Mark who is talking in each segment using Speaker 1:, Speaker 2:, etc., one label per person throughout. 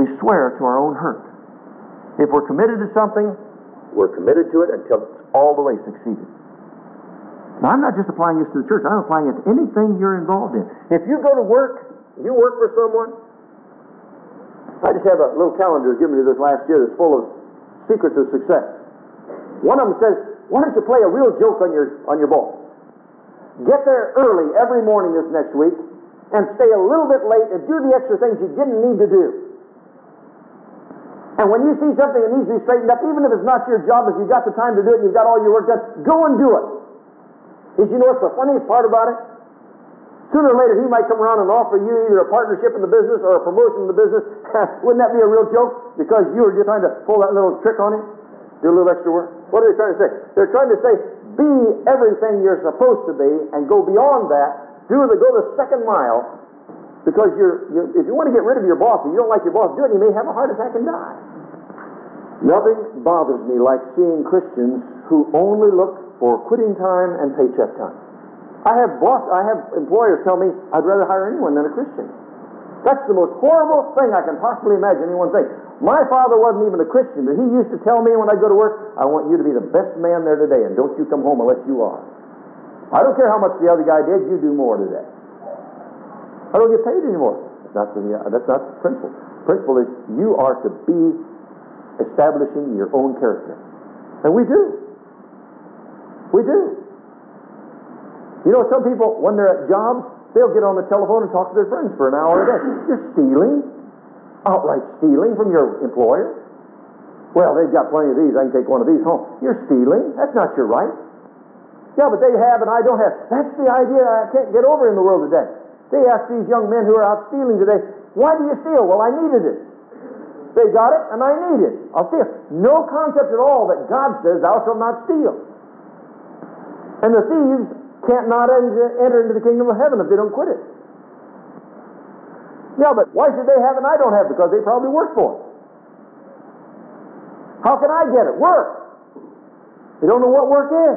Speaker 1: we swear to our own hurt. If we're committed to something, we're committed to it until it's all the way succeeded. Now, I'm not just applying this to the church, I'm applying it to anything you're involved in. If you go to work, you work for someone, I just have a little calendar given me this last year that's full of secrets of success. One of them says, why don't you play a real joke on your, on your boss? Get there early every morning this next week and stay a little bit late and do the extra things you didn't need to do. And when you see something that needs to be straightened up, even if it's not your job, if you've got the time to do it and you've got all your work done, go and do it. Did you know what's the funniest part about it? Sooner or later, he might come around and offer you either a partnership in the business or a promotion in the business. Wouldn't that be a real joke? Because you were just trying to pull that little trick on him? Do a little extra work? What are they trying to say? They're trying to say, be everything you're supposed to be and go beyond that. Do the, go the second mile because you're, you're, if you want to get rid of your boss and you don't like your boss, do it, you may have a heart attack and die. Nothing bothers me like seeing Christians who only look for quitting time and paycheck time. I have boss, I have employers tell me I'd rather hire anyone than a Christian. That's the most horrible thing I can possibly imagine anyone saying. My father wasn't even a Christian, but he used to tell me when I go to work, I want you to be the best man there today, and don't you come home unless you are. I don't care how much the other guy did, you do more today. I don't get paid anymore. That's not the, that's not the principle. The principle is you are to be establishing your own character. And we do. We do. You know, some people, when they're at jobs, they'll get on the telephone and talk to their friends for an hour a day. You're stealing, outright stealing from your employer. Well, they've got plenty of these. I can take one of these home. You're stealing. That's not your right. Yeah, but they have and I don't have. That's the idea I can't get over in the world today. They ask these young men who are out stealing today, why do you steal? Well, I needed it. They got it and I need it. I'll steal. No concept at all that God says, thou shalt not steal. And the thieves can't not enter into the kingdom of heaven if they don't quit it. Yeah, but why should they have and I don't have? Because they probably work for it. How can I get it? Work. They don't know what work is.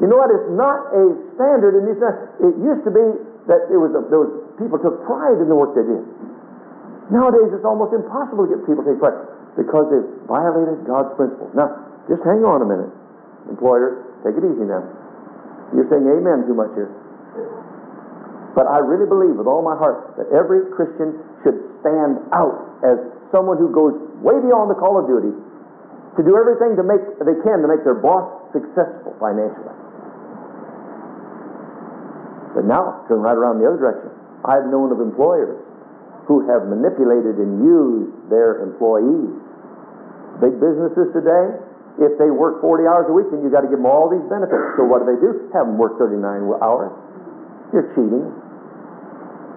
Speaker 1: You know what? It's not a standard in this. It used to be that it was a, there was people took pride in the work they did. Nowadays, it's almost impossible to get people to take pride because they've violated God's principles. Now, just hang on a minute, employers. Take it easy now. You're saying amen too much here. But I really believe with all my heart that every Christian should stand out as someone who goes way beyond the call of duty to do everything to make they can to make their boss successful financially. But now, turn right around the other direction. I've known of employers who have manipulated and used their employees. Big businesses today, if they work 40 hours a week, then you've got to give them all these benefits. So what do they do? Have them work 39 hours. You're cheating.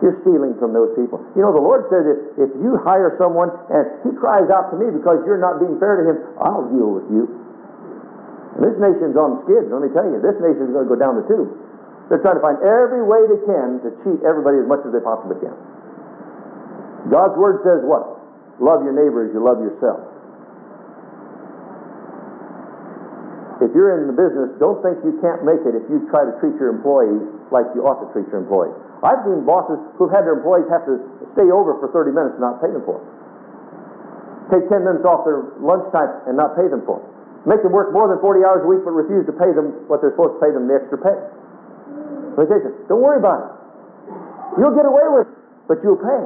Speaker 1: You're stealing from those people. You know, the Lord says if, if you hire someone and he cries out to me because you're not being fair to him, I'll deal with you. And this nation's on skids, let me tell you. This nation's going to go down the tubes. They're trying to find every way they can to cheat everybody as much as they possibly can. God's Word says what? Love your neighbor as you love yourself. If you're in the business, don't think you can't make it if you try to treat your employees like you ought to treat your employees. I've seen bosses who've had their employees have to stay over for 30 minutes and not pay them for it. Take 10 minutes off their lunchtime and not pay them for it. Make them work more than 40 hours a week but refuse to pay them what they're supposed to pay them the extra pay. Vacation. Don't worry about it. You'll get away with it, but you'll pay.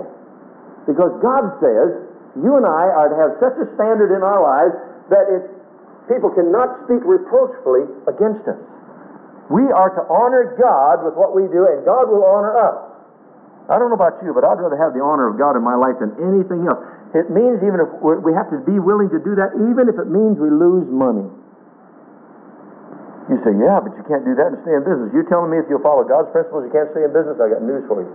Speaker 1: Because God says you and I are to have such a standard in our lives that it people cannot speak reproachfully against us. We are to honor God with what we do, and God will honor us. I don't know about you, but I'd rather have the honor of God in my life than anything else. It means even if we have to be willing to do that, even if it means we lose money. You say, yeah, but you can't do that and stay in business. You're telling me if you'll follow God's principles, you can't stay in business? I got news for you.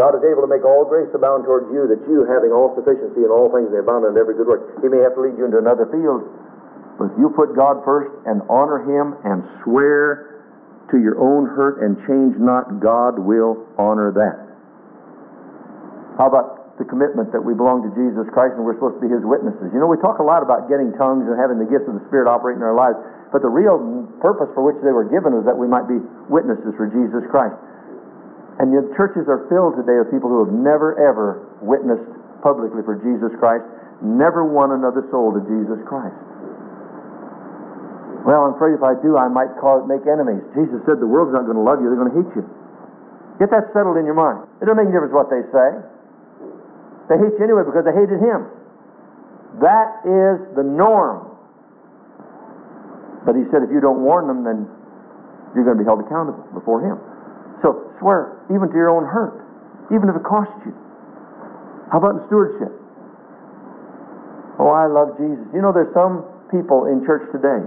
Speaker 1: God is able to make all grace abound towards you, that you, having all sufficiency in all things, may abound in every good work. He may have to lead you into another field, but if you put God first and honor Him and swear to your own hurt and change not, God will honor that. How about the commitment that we belong to Jesus Christ and we're supposed to be His witnesses? You know, we talk a lot about getting tongues and having the gifts of the Spirit operate in our lives, but the real purpose for which they were given is that we might be witnesses for Jesus Christ. And yet churches are filled today with people who have never, ever witnessed
Speaker 2: publicly for Jesus Christ, never won another soul to Jesus Christ. Well, I'm afraid if I do, I might cause, make enemies. Jesus said the world's not going to love you, they're going to hate you. Get that settled in your mind. It don't make any difference what they say. They hate you anyway because they hated him. That is the norm. But he said if you don't warn them, then you're going to be held accountable before him. So swear, even to your own hurt, even if it costs you. How about in stewardship? Oh, I love Jesus. You know, there's some people in church today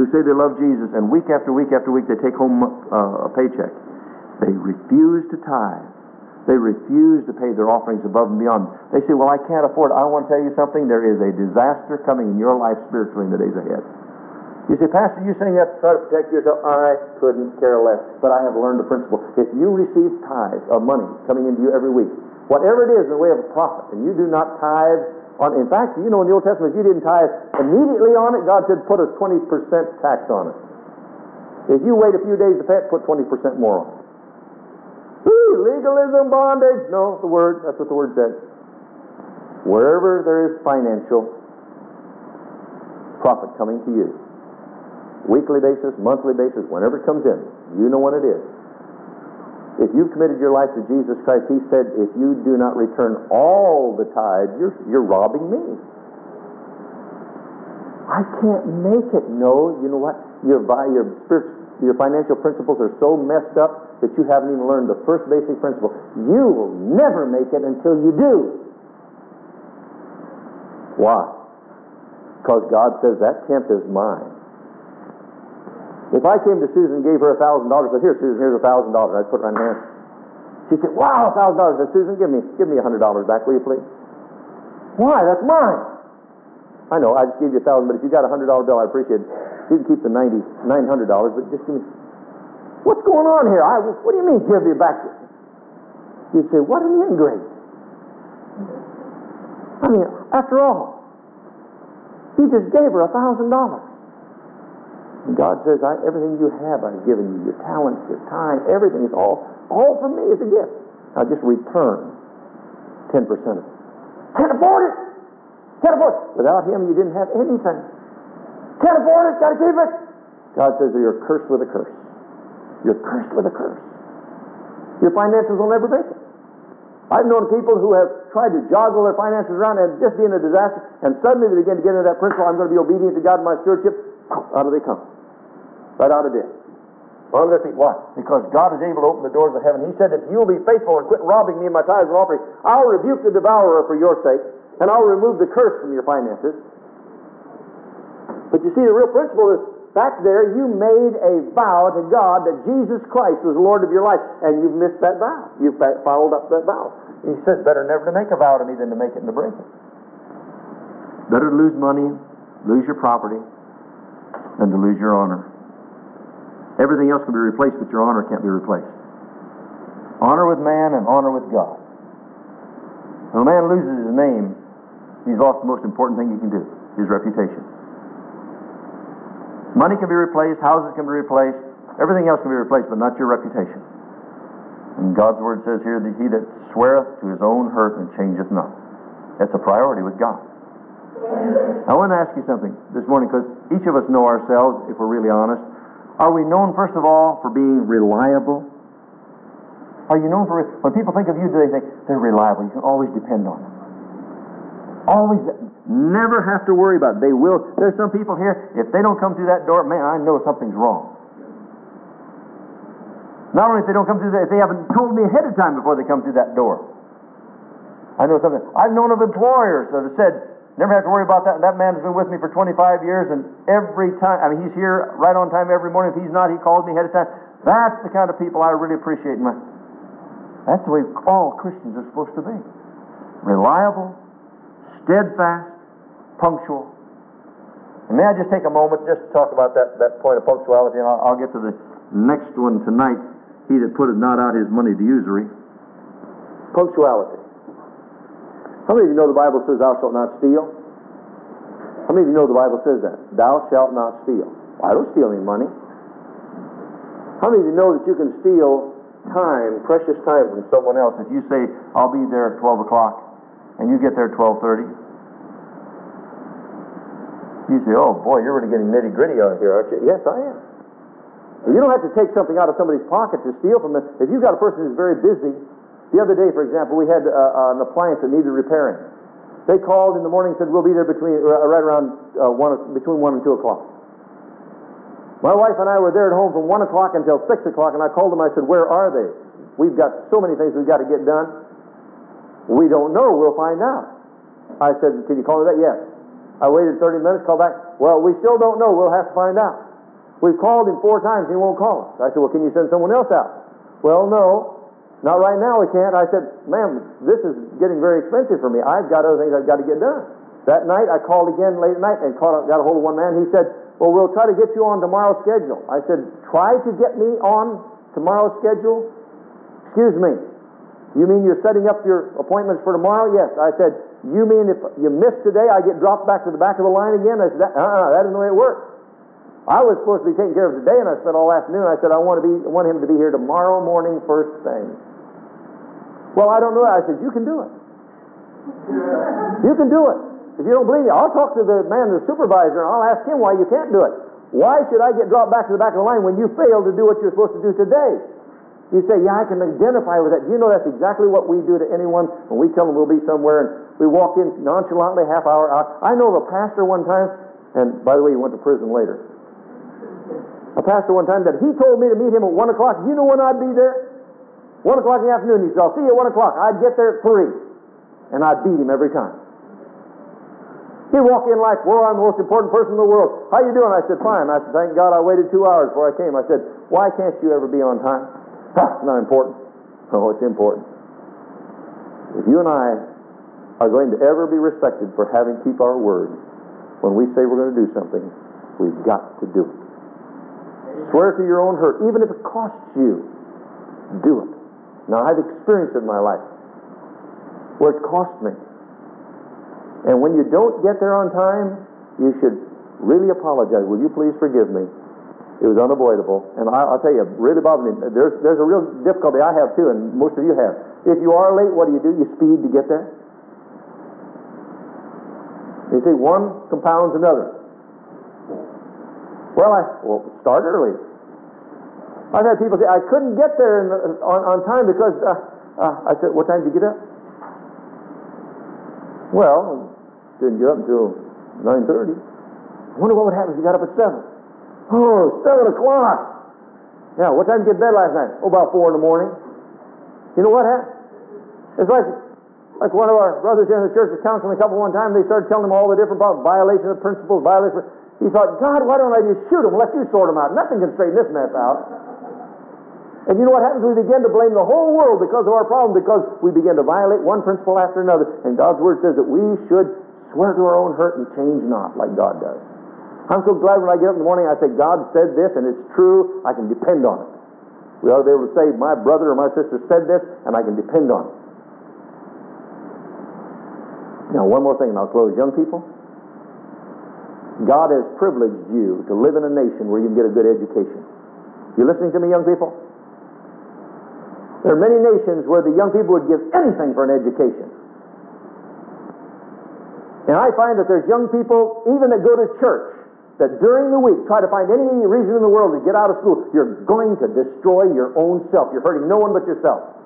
Speaker 2: who say they love Jesus, and week after week after week they take home uh, a paycheck. They refuse to tithe. They refuse to pay their offerings above and beyond. They say, Well, I can't afford it. I want to tell you something. There is a disaster coming in your life spiritually in the days ahead. You say, Pastor, you're saying that to try to protect yourself? I couldn't care less. But I have learned a principle. If you receive tithes of money coming into you every week, whatever it is in the way of a profit, and you do not tithe on, in fact, you know in the Old Testament, if you didn't tithe immediately on it, God said put a 20% tax on it. If you wait a few days to pay it, put 20% more on it. Woo, legalism, bondage. No, the word, that's what the word says. Wherever there is financial profit coming to you, weekly basis, monthly basis, whenever it comes in, you know what it is. If you've committed your life to Jesus Christ, He said, if you do not return all the tithe, you're, you're robbing me. I can't make it. No, you know what? Your, your, your financial principles are so messed up that you haven't even learned the first basic principle. You will never make it until you do. Why? Because God says that tenth is mine. If I came to Susan and gave her a thousand dollars, I said, "Here, Susan, here's a thousand dollars," I'd put it her hand. She said, "Wow, a thousand dollars." I said, "Susan, give me, give me a hundred dollars back, will you, please?" Why? That's mine. I know. I just gave you a thousand, but if you got a hundred dollar bill, I appreciate it. You can keep the ninety nine hundred dollars, but just give me What's going on here? I, what do you mean give you back? You'd say, what an ingrate. I mean, after all, he just gave her a thousand dollars. God says, I, everything you have, I've given you. Your talents, your time, everything is all, all from me as a gift. Now just return 10% of it. Can't afford it. Can't afford it. Without him, you didn't have anything. Can't afford it. Got to keep it. God says, you're cursed with a curse. You're cursed with a curse. Your finances will never make it. I've known people who have tried to joggle their finances around and just be in a disaster, and suddenly they begin to get into that principle, I'm going to be obedient to God in my stewardship. Out of they come. Right out of debt. On their feet. Why? Because God is able to open the doors of heaven. He said, if you will be faithful and quit robbing me of my tithes and offerings, I'll rebuke the devourer for your sake, and I'll remove the curse from your finances. But you see, the real principle is Back there, you made a vow to God that Jesus Christ was Lord of your life, and you've missed that vow. You've followed up that vow. He said, better never to make a vow to me than to make it and to break it. Better to lose money, lose your property, than to lose your honor. Everything else can be replaced, but your honor can't be replaced. Honor with man and honor with God. When a man loses his name, he's lost the most important thing he can do his reputation. Money can be replaced, houses can be replaced, everything else can be replaced, but not your reputation. And God's word says here that he that sweareth to his own hurt and changeth not. That's a priority with God. I want to ask you something this morning because each of us know ourselves, if we're really honest. Are we known, first of all, for being reliable? Are you known for, when people think of you, do they think they're reliable? You can always depend on them. Always, never have to worry about it. They will. There's some people here, if they don't come through that door, man, I know something's wrong. Not only if they don't come through that, if they haven't told me ahead of time before they come through that door. I know something. I've known of employers that have said, never have to worry about that. That man's been with me for 25 years, and every time, I mean, he's here right on time every morning. If he's not, he calls me ahead of time. That's the kind of people I really appreciate. My, that's the way all Christians are supposed to be reliable, steadfast, punctual. And may I just take a moment just to talk about that, that point of punctuality, and I'll, I'll get to the next one tonight. He that putteth not out his money to usury. Punctuality. How many of you know the Bible says, Thou shalt not steal? How many of you know the Bible says that? Thou shalt not steal. Well, I don't steal any money. How many of you know that you can steal time, precious time from someone else? If you say, I'll be there at 12 o'clock, and you get there at 12:30. You say, "Oh boy, you're really getting nitty gritty out here, aren't you?" Yes, I am.
Speaker 1: You don't have to take something out of somebody's pocket to steal from them. If you've got a person who's very busy, the other day, for example, we had uh, an appliance that needed repairing. They called in the morning and said, "We'll be there between uh, right around uh, one between one and two o'clock." My wife and I were there at home from one o'clock until six o'clock, and I called them. I said, "Where are they? We've got so many things we've got to get done. We don't know. We'll find out." I said, "Can you call me back?" Yes. I waited 30 minutes, called back. Well, we still don't know. We'll have to find out. We've called him four times. And he won't call us. I said, Well, can you send someone else out? Well, no. Not right now, we can't. I said, Ma'am, this is getting very expensive for me. I've got other things I've got to get done. That night, I called again late at night and called, got a hold of one man. He said, Well, we'll try to get you on tomorrow's schedule. I said, Try to get me on tomorrow's schedule? Excuse me. You mean you're setting up your appointments for tomorrow? Yes. I said, You mean if you miss today, I get dropped back to the back of the line again? I said, Uh uh that isn't the way it works. I was supposed to be taking care of today, and I spent all afternoon. I said, I want to be, I want him to be here tomorrow morning, first thing. Well, I don't know. I said, You can do it. you can do it. If you don't believe me, I'll talk to the man, the supervisor, and I'll ask him why you can't do it. Why should I get dropped back to the back of the line when you failed to do what you're supposed to do today? You say, yeah, I can identify with that. Do you know that's exactly what we do to anyone when we tell them we'll be somewhere and we walk in nonchalantly, half hour out. I know of a pastor one time, and by the way, he went to prison later. A pastor one time that he told me to meet him at 1 o'clock. You know when I'd be there? 1 o'clock in the afternoon. He said, I'll see you at 1 o'clock. I'd get there at 3. And I'd beat him every time. He'd walk in like, well, I'm the most important person in the world. How you doing? I said, fine. I said, thank God I waited two hours before I came. I said, why can't you ever be on time? That's not important. Oh, it's important. If you and I are going to ever be respected for having keep our word, when we say we're going to do something, we've got to do it. Swear to your own hurt, even if it costs you. Do it. Now, I've experienced it in my life where it's cost me. And when you don't get there on time, you should really apologize. Will you please forgive me? It was unavoidable. And I, will tell you, it really bothered me. There's, there's a real difficulty I have too, and most of you have. If you are late, what do you do? You speed to get there. You see, one compounds another. Well, I well start early. I've had people say I couldn't get there the, on, on time because uh, uh, I said, "What time did you get up?" Well, didn't get up until nine thirty. I wonder what would happen if you got up at seven. Oh, seven o'clock. Yeah, what time did you get bed last night? Oh, about four in the morning. You know what happened? It's like like one of our brothers here in the church was counseling a couple one time. They started telling him all the different about violation of principles, violation. He thought, God, why don't I just shoot him? Let you sort him out. Nothing can straighten this mess out. And you know what happens? We begin to blame the whole world because of our problem, because we begin to violate one principle after another. And God's Word says that we should swear to our own hurt and change not like God does. I'm so glad when I get up in the morning, I say, God said this and it's true. I can depend on it. We ought to be able to say, my brother or my sister said this and I can depend on it. Now, one more thing and I'll close. Young people, God has privileged you to live in a nation where you can get a good education. You listening to me, young people? There are many nations where the young people would give anything for an education. And I find that there's young people, even that go to church, that during the week try to find any reason in the world to get out of school, you're going to destroy your own self. You're hurting no one but yourself.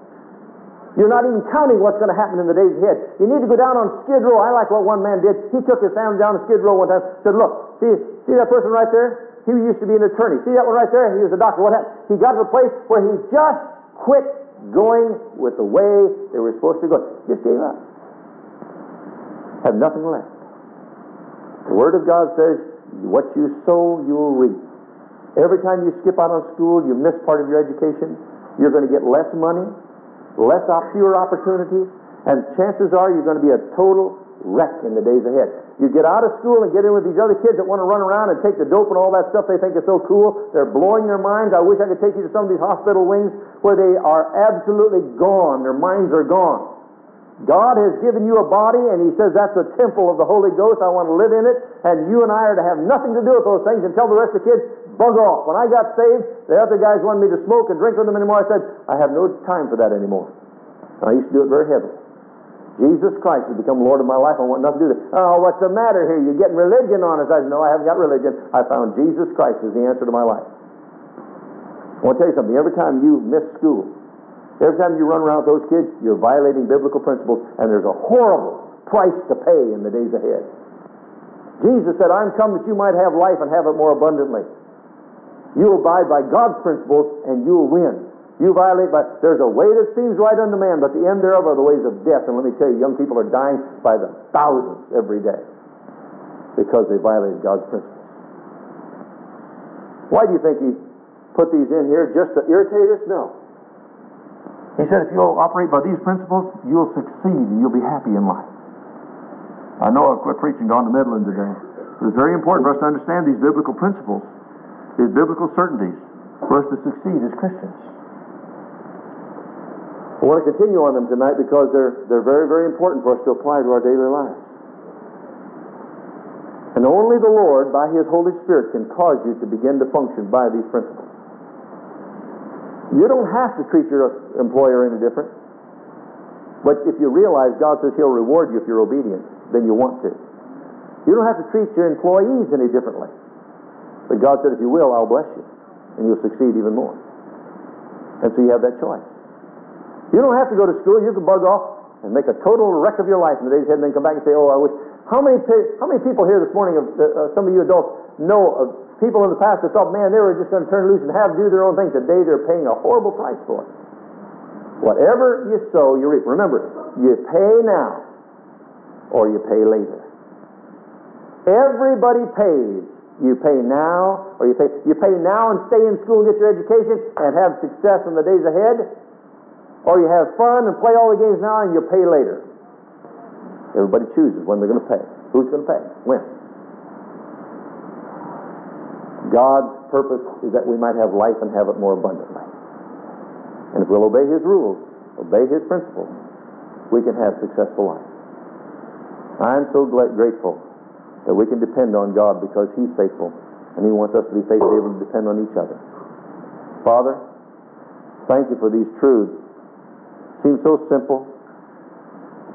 Speaker 1: You're not even counting what's going to happen in the days ahead. You need to go down on Skid Row. I like what one man did. He took his family down to Skid Row one time. Said, "Look, see, see that person right there? He used to be an attorney. See that one right there? He was a doctor. What happened? He got to a place where he just quit going with the way they were supposed to go. Just gave up. Have nothing left. The Word of God says what you sow, you will reap. Every time you skip out on school, you miss part of your education, you're going to get less money, less fewer opportunities, and chances are you're going to be a total wreck in the days ahead. You get out of school and get in with these other kids that want to run around and take the dope and all that stuff they think is so cool. They're blowing their minds. I wish I could take you to some of these hospital wings where they are absolutely gone. Their minds are gone. God has given you a body, and He says that's the temple of the Holy Ghost. I want to live in it, and you and I are to have nothing to do with those things and tell the rest of the kids, bug off. When I got saved, the other guys wanted me to smoke and drink with them anymore. I said, I have no time for that anymore. I used to do it very heavily. Jesus Christ has become Lord of my life. I want nothing to do with it. Oh, what's the matter here? You're getting religion on us. I said, no, I haven't got religion. I found Jesus Christ as the answer to my life. I want to tell you something. Every time you miss school, every time you run around with those kids, you're violating biblical principles, and there's a horrible price to pay in the days ahead. Jesus said, I'm come that you might have life and have it more abundantly. You abide by God's principles, and you'll win. You violate by, there's a way that seems right unto man, but the end thereof are the ways of death. And let me tell you, young people are dying by the thousands every day because they violated God's principles. Why do you think he put these in here? Just to irritate us? No.
Speaker 2: He said, if you'll operate by these principles, you'll succeed and you'll be happy in life. I know I've quit preaching down to Midland today. It's very important for us to understand these biblical principles, these biblical certainties, for us to succeed as Christians.
Speaker 1: I want to continue on them tonight because they're, they're very, very important for us to apply to our daily lives. And only the Lord, by His Holy Spirit, can cause you to begin to function by these principles. You don't have to treat your employer any different. But if you realize God says He'll reward you if you're obedient, then you want to. You don't have to treat your employees any differently. But God said, if you will, I'll bless you. And you'll succeed even more. And so you have that choice. You don't have to go to school. You can bug off and make a total wreck of your life in the days ahead, and then come back and say, "Oh, I wish." How many how many people here this morning, of uh, some of you adults, know of people in the past that thought, "Man, they were just going to turn loose and have do their own thing." Today, they're paying a horrible price for it. Whatever you sow, you reap. Remember, you pay now, or you pay later. Everybody pays. You pay now, or you pay you pay now and stay in school and get your education and have success in the days ahead or you have fun and play all the games now and you pay later. Everybody chooses when they're going to pay. Who's going to pay? When? God's purpose is that we might have life and have it more abundantly. And if we'll obey His rules, obey His principles, we can have successful life. I'm so grateful that we can depend on God because He's faithful and He wants us to be faithful, able to depend on each other. Father, thank you for these truths Seems so simple,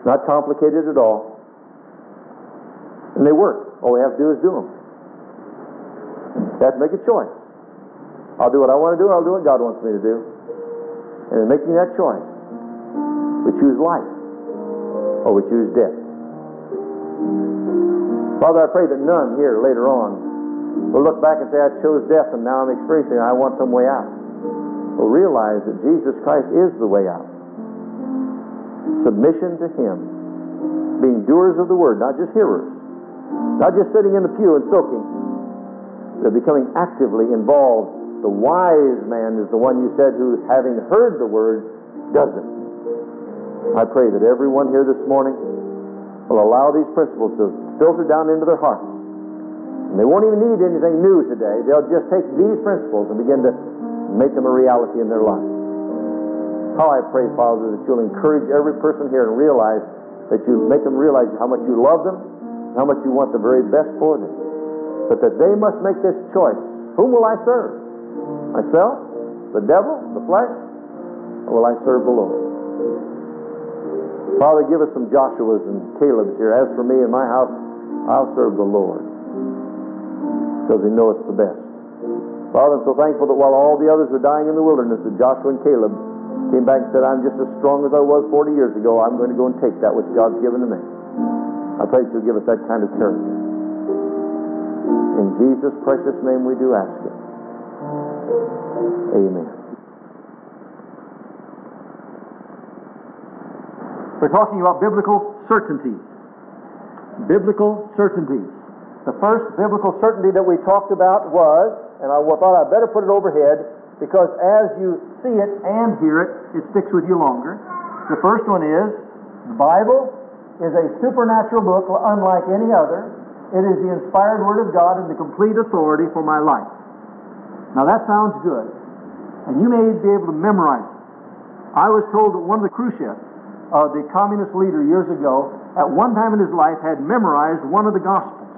Speaker 1: not complicated at all. And they work. All we have to do is do them. We have to make a choice. I'll do what I want to do, I'll do what God wants me to do. And in making that choice, we choose life or we choose death. Father, I pray that none here later on will look back and say, I chose death and now I'm experiencing it. I want some way out. Will realize that Jesus Christ is the way out submission to Him, being doers of the Word, not just hearers, not just sitting in the pew and soaking. They're becoming actively involved. The wise man is the one you said who, having heard the Word, does it. I pray that everyone here this morning will allow these principles to filter down into their hearts. And they won't even need anything new today. They'll just take these principles and begin to make them a reality in their lives. How I pray, Father, that you'll encourage every person here and realize that you make them realize how much you love them, how much you want the very best for them. But that they must make this choice. Whom will I serve? Myself? The devil? The flesh? Or will I serve the Lord? Father, give us some Joshuas and Caleb's here. As for me and my house, I'll serve the Lord. Because we know it's the best. Father, I'm so thankful that while all the others were dying in the wilderness, that Joshua and Caleb Came back and said, I'm just as strong as I was 40 years ago. I'm going to go and take that which God's given to me. I pray that you'll give us that kind of character. In Jesus' precious name we do ask it. Amen.
Speaker 2: We're talking about biblical certainties. Biblical certainties.
Speaker 1: The first biblical certainty that we talked about was, and I thought I'd better put it overhead, because as you see it and hear it, it sticks with you longer. The first one is the Bible is a supernatural book unlike any other. It is the inspired Word of God and the complete authority for my life. Now that sounds good, and you may be able to memorize it. I was told that one of the Khrushchev, uh, the communist leader years ago, at one time in his life had memorized one of the Gospels,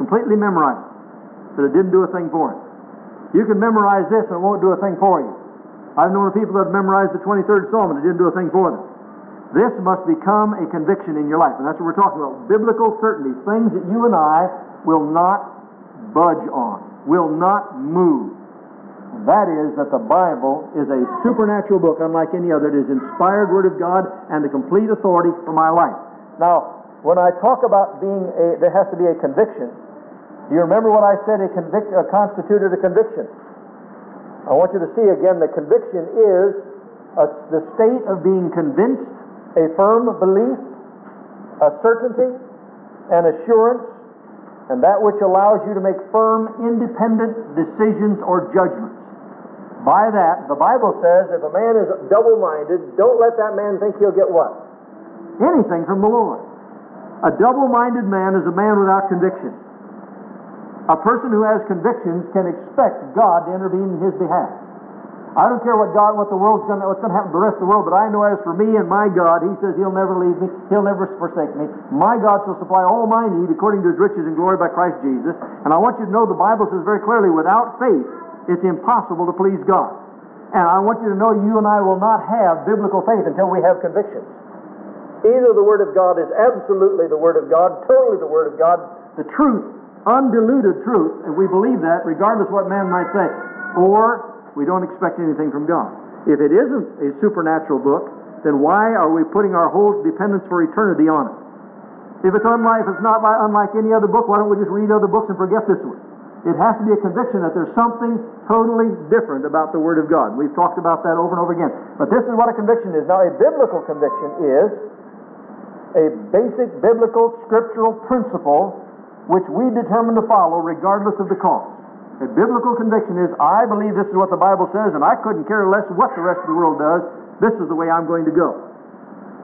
Speaker 1: completely memorized, but it didn't do a thing for him. You can memorize this and it won't do a thing for you. I've known people that have memorized the 23rd Psalm and it didn't do a thing for them.
Speaker 2: This must become a conviction in your life. And that's what we're talking about. Biblical certainties. Things that you and I will not budge on, will not move. That is, that the Bible is a supernatural book unlike any other. It is inspired Word of God and the complete authority for my life. Now, when I talk about being a, there has to be a conviction. Do you remember what I said a convict, uh, constituted a conviction? I want you to see again the conviction is a, the state of being convinced a firm belief, a certainty, an assurance, and that which allows you to make firm, independent decisions or judgments. By that, the Bible says if a man is double minded, don't let that man think he'll get what? Anything from the Lord. A double minded man is a man without conviction. A person who has convictions can expect God to intervene in his behalf. I don't care what God, what the world's going to, what's going to happen to the rest of the world, but I know as for me and my God, He says He'll never leave me, He'll never forsake me. My God shall supply all my need according to His riches and glory by Christ Jesus. And I want you to know the Bible says very clearly, without faith, it's impossible to please God. And I want you to know you and I will not have biblical faith until we have convictions. Either the Word of God is absolutely the Word of God, totally the Word of God, the truth, undiluted truth, and we believe that regardless what man might say, or we don't expect anything from God. If it isn't a supernatural book, then why are we putting our whole dependence for eternity on it? If it's unlike, if it's not unlike any other book, why don't we just read other books and forget this one? It has to be a conviction that there's something totally different about the Word of God. We've talked about that over and over again. But this is what a conviction is. Now, a biblical conviction is a basic biblical scriptural principle which we determine to follow regardless of the cost. A biblical conviction is, I believe this is what the Bible says, and I couldn't care less what the rest of the world does. This is the way I'm going to go.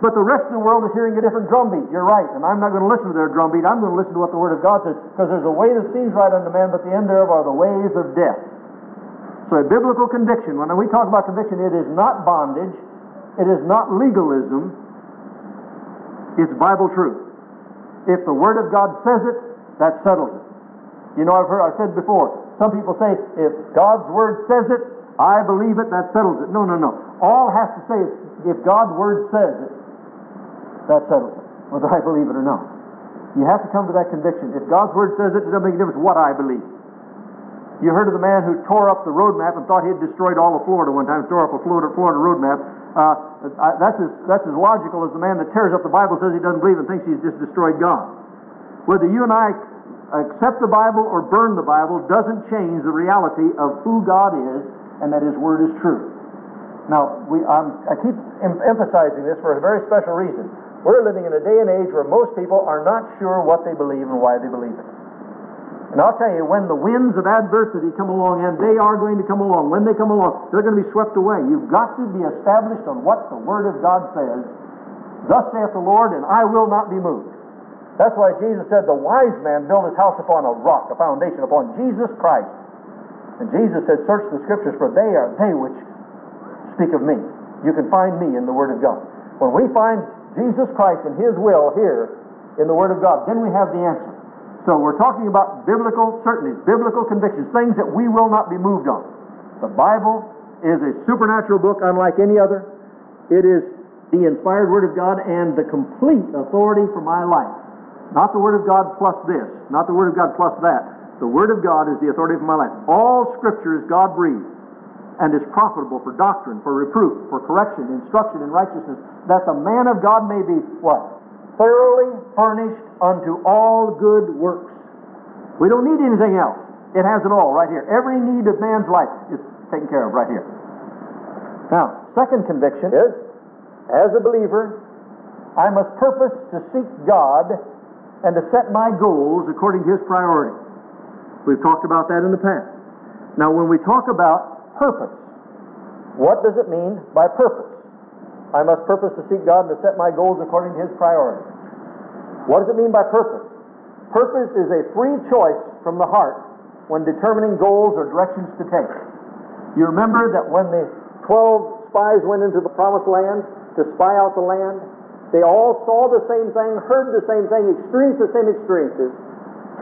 Speaker 2: But the rest of the world is hearing a different drumbeat. You're right, and I'm not going to listen to their drumbeat. I'm going to listen to what the Word of God says, because there's a way that seems right unto man, but the end thereof are the ways of death. So a biblical conviction, when we talk about conviction, it is not bondage, it is not legalism, it's Bible truth. If the Word of God says it, that settles it. You know, I've heard, I've said before, some people say, if God's Word says it, I believe it, that settles it. No, no, no. All has to say is, if God's Word says it, that settles it, whether I believe it or not. You have to come to that conviction. If God's Word says it, it doesn't make a difference what I believe. You heard of the man who tore up the road map and thought he had destroyed all of Florida one time, tore up a Florida, Florida road map. Uh, that's, as, that's as logical as the man that tears up the Bible says he doesn't believe and thinks he's just destroyed God. Whether you and I accept the Bible or burn the Bible doesn't change the reality of who God is and that His Word is true. Now, we, I keep em- emphasizing this for a very special reason. We're living in a day and age where most people are not sure what they believe and why they believe it. And I'll tell you, when the winds of adversity come along, and they are going to come along, when they come along, they're going to be swept away. You've got to be established on what the Word of God says. Thus saith the Lord, and I will not be moved. That's why Jesus said the wise man built his house upon a rock, a foundation, upon Jesus Christ. And Jesus said, Search the scriptures, for they are they which speak of me. You can find me in the Word of God. When we find Jesus Christ and His will here in the Word of God, then we have the answer. So we're talking about biblical certainties, biblical convictions, things that we will not be moved on. The Bible is a supernatural book unlike any other. It is the inspired Word of God and the complete authority for my life. Not the Word of God plus this, not the Word of God plus that. The Word of God is the authority of my life. All Scripture is God breathed and is profitable for doctrine, for reproof, for correction, instruction in righteousness, that the man of God may be what? Thoroughly furnished unto all good works. We don't need anything else. It has it all right here. Every need of man's life is taken care of right here. Now, second conviction is, as a believer, I must purpose to seek God and to set my goals according to His priority. We've talked about that in the past. Now, when we talk about purpose, what does it mean by purpose? I must purpose to seek God and to set my goals according to His priority. What does it mean by purpose? Purpose is a free choice from the heart when determining goals or directions to take. You remember that when the 12 spies went into the promised land to spy out the land, they all saw the same thing, heard the same thing, experienced the same experiences.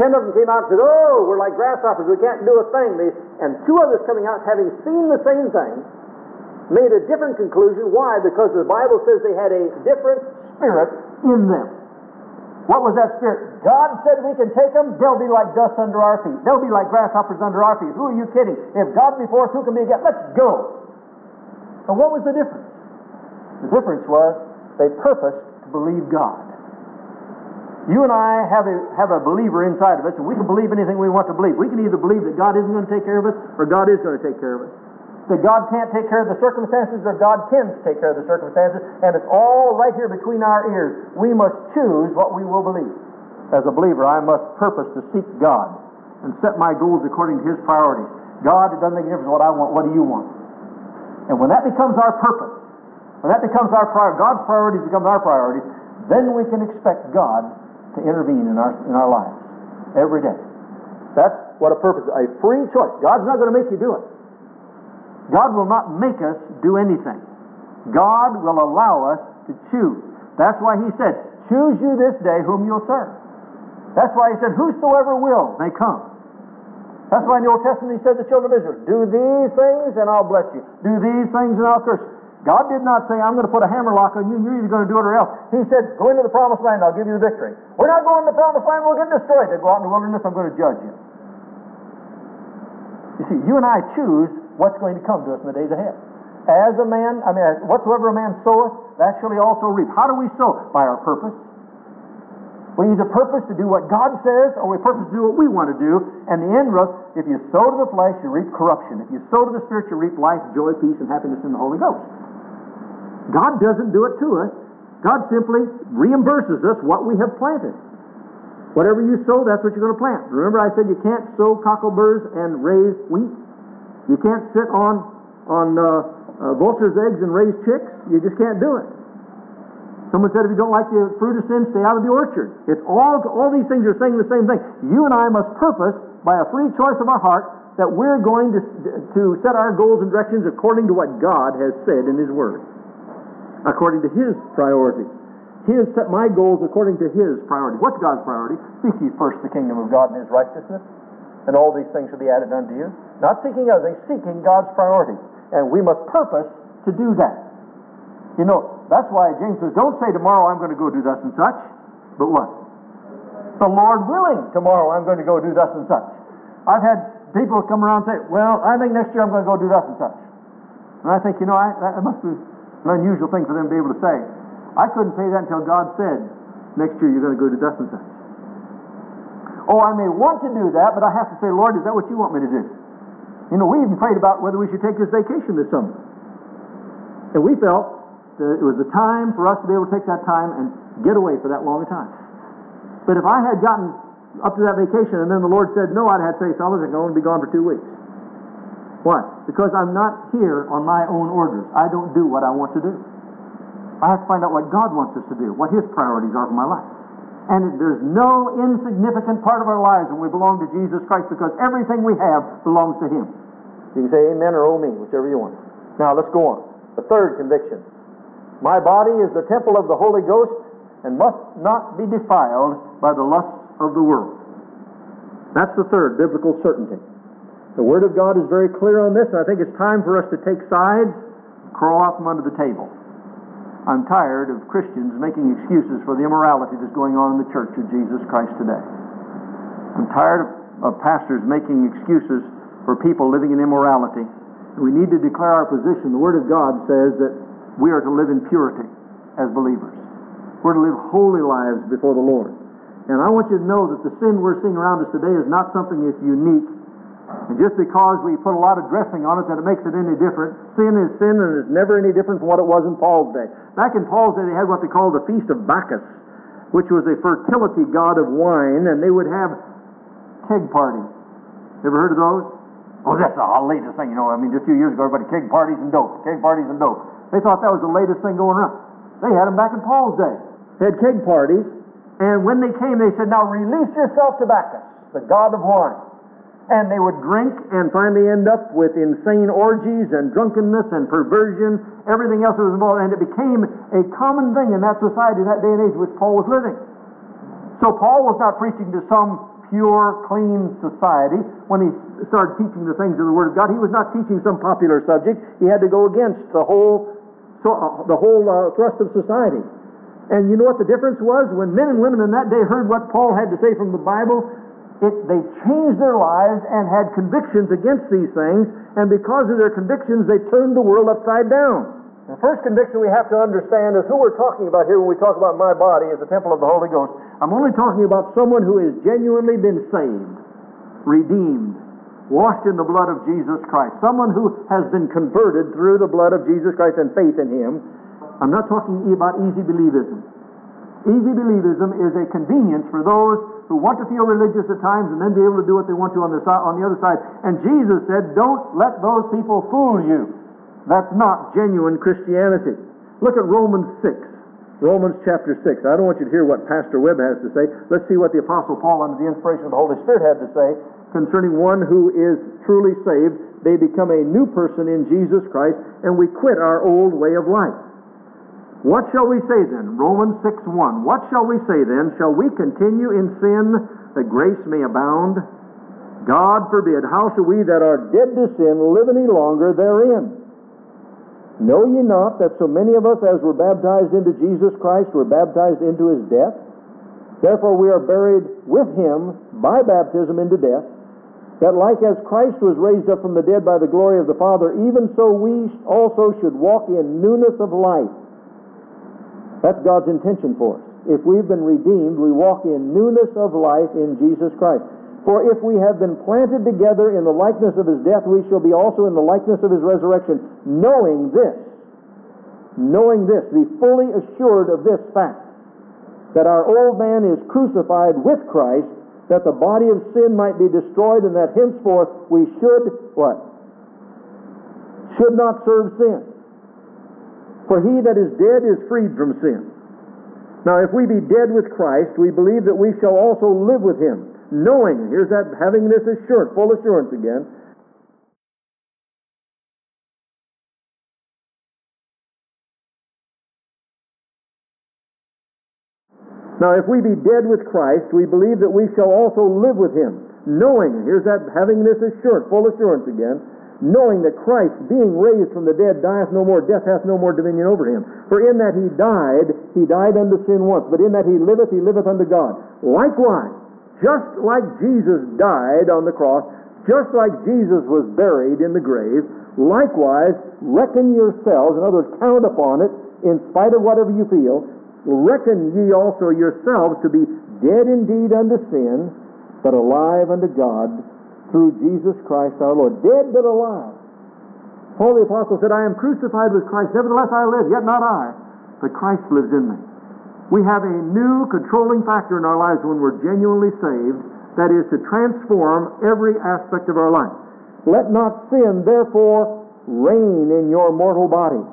Speaker 2: Ten of them came out and said, Oh, we're like grasshoppers, we can't do a thing. They, and two others coming out, having seen the same thing,
Speaker 1: made a different conclusion. Why? Because the Bible says they had a different spirit in them.
Speaker 2: What was that spirit? God said we can take them, they'll be like dust under our feet. They'll be like grasshoppers under our feet. Who are you kidding? If God be for us, who can be against? Let's go. So what was the difference? The difference was they purposed to believe God. You and I have a, have a believer inside of us, and we can believe anything we want to believe. We can either believe that God isn't going to take care of us, or God is going to take care of us. That God can't take care of the circumstances, or God can take care of the circumstances, and it's all right here between our ears. We must choose what we will believe. As a believer, I must purpose to seek God and set my goals according to His priorities. God, it doesn't make a difference what I want. What do you want? And when that becomes our purpose, when that becomes our priority, God's priorities become our priorities, then we can expect God to intervene in our, in our lives every day. That's what a purpose is. A free choice. God's not going to make you do it. God will not make us do anything. God will allow us to choose. That's why He said, Choose you this day whom you'll serve. That's why He said, Whosoever will may come. That's why in the Old Testament He said to the children of Israel, Do these things and I'll bless you. Do these things and I'll curse you. God did not say, I'm going to put a hammerlock on you and you're either going to do it or else. He said, Go into the promised land, I'll give you the victory. We're not going to the promised land, we'll get destroyed. They go out in the wilderness, I'm going to judge you. You see, you and I choose what's going to come to us in the days ahead. As a man, I mean, whatsoever a man soweth, that shall he also reap. How do we sow? By our purpose. We either purpose to do what God says or we purpose to do what we want to do. And the end result, if you sow to the flesh, you reap corruption. If you sow to the spirit, you reap life, joy, peace, and happiness in the Holy Ghost. God doesn't do it to us. God simply reimburses us what we have planted. Whatever you sow, that's what you're going to plant. Remember, I said you can't sow cockleburs and raise wheat. You can't sit on on uh, uh, vultures' eggs and raise chicks. You just can't do it. Someone said, if you don't like the fruit of sin, stay out of the orchard. It's all all these things are saying the same thing. You and I must purpose by a free choice of our heart that we're going to to set our goals and directions according to what God has said in His Word according to His priorities. has set my goals according to His priority. What's God's priority? Seek ye first the kingdom of God and His righteousness, and all these things shall be added unto you. Not seeking others, seeking God's priority. And we must purpose to do that. You know, that's why James says, don't say tomorrow I'm going to go do thus and such, but what? The Lord willing, tomorrow I'm going to go do thus and such. I've had people come around and say, well, I think next year I'm going to go do thus and such. And I think, you know, I, that must be an unusual thing for them to be able to say. I couldn't say that until God said, next year you're going to go to thus and such. Oh, I may want to do that, but I have to say, Lord, is that what you want me to do? You know, we even prayed about whether we should take this vacation this summer. And we felt that it was the time for us to be able to take that time and get away for that long a time. But if I had gotten up to that vacation and then the Lord said no, I'd have to say, fellas, I'm going to be gone for two weeks. Why? Because I'm not here on my own orders. I don't do what I want to do. I have to find out what God wants us to do, what His priorities are for my life. And there's no insignificant part of our lives when we belong to Jesus Christ because everything we have belongs to Him. You can say amen or oh me, whichever you want. Now let's go on. The third conviction. My body is the temple of the Holy Ghost and must not be defiled by the lusts of the world. That's the third biblical certainty. The Word of God is very clear on this, and I think it's time for us to take sides, crawl out from under the table. I'm tired of Christians making excuses for the immorality that's going on in the church of Jesus Christ today. I'm tired of, of pastors making excuses for people living in immorality. We need to declare our position. The Word of God says that we are to live in purity as believers. We're to live holy lives before the Lord. And I want you to know that the sin we're seeing around us today is not something that's unique and just because we put a lot of dressing on it that it makes it any different, sin is sin and it's never any different from what it was in Paul's day. Back in Paul's day, they had what they called the Feast of Bacchus, which was a fertility god of wine, and they would have keg parties. Ever heard of those? Oh, that's the latest thing, you know. I mean, just a few years ago, everybody keg parties and dope, keg parties and dope. They thought that was the latest thing going around. They had them back in Paul's day. They had keg parties, and when they came, they said, "Now release yourself to Bacchus, the god of wine." And they would drink and finally end up with insane orgies and drunkenness and perversion, everything else that was involved, and it became a common thing in that society, in that day and age, which Paul was living. So Paul was not preaching to some pure, clean society when he started teaching the things of the Word of God, he was not teaching some popular subject. He had to go against the whole, uh, the whole uh, thrust of society. And you know what the difference was? When men and women in that day heard what Paul had to say from the Bible, it, they changed their lives and had convictions against these things, and because of their convictions, they turned the world upside down. The first conviction we have to understand is who we're talking about here when we talk about my body as the temple of the Holy Ghost. I'm only talking about someone who has genuinely been saved, redeemed, washed in the blood of Jesus Christ. Someone who has been converted through the blood of Jesus Christ and faith in Him. I'm not talking about easy believism. Easy believism is a convenience for those who want to feel religious at times and then be able to do what they want to on on the other side. And Jesus said, Don't let those people fool you. That's not genuine Christianity. Look at Romans 6. Romans chapter 6. I don't want you to hear what Pastor Webb has to say. Let's see what the Apostle Paul, under the inspiration of the Holy Spirit, had to say concerning one who is truly saved. They become a new person in Jesus Christ, and we quit our old way of life. What shall we say then? Romans 6 1. What shall we say then? Shall we continue in sin that grace may abound? God forbid. How shall we that are dead to sin live any longer therein? Know ye not that so many of us as were baptized into Jesus Christ were baptized into his death? Therefore we are buried with him by baptism into death, that like as Christ was raised up from the dead by the glory of the Father, even so we also should walk in newness of life. That's God's intention for us. If we've been redeemed, we walk in newness of life in Jesus Christ. For if we have been planted together in the likeness of his death, we shall be also in the likeness of his resurrection, knowing this, knowing this, be fully assured of this fact, that our old man is crucified with Christ, that the body of sin might be destroyed, and that henceforth we should, what? Should not serve sin. For he that is dead is freed from sin. Now, if we be dead with Christ, we believe that we shall also live with him knowing, here's that, having this assurance, full assurance again, Now, if we be dead with Christ, we believe that we shall also live with him, knowing, here's that, having this assurance, full assurance again, knowing that Christ, being raised from the dead, dieth no more, death hath no more dominion over him. For in that he died, he died unto sin once, but in that he liveth, he liveth unto God. Likewise, just like Jesus died on the cross, just like Jesus was buried in the grave, likewise, reckon yourselves, in other words, count upon it, in spite of whatever you feel, reckon ye also yourselves to be dead indeed unto sin, but alive unto God through Jesus Christ our Lord. Dead but alive. Paul the Apostle said, I am crucified with Christ, nevertheless I live, yet not I, but Christ lives in me. We have a new controlling factor in our lives when we're genuinely saved, that is to transform every aspect of our life. Let not sin, therefore, reign in your mortal body,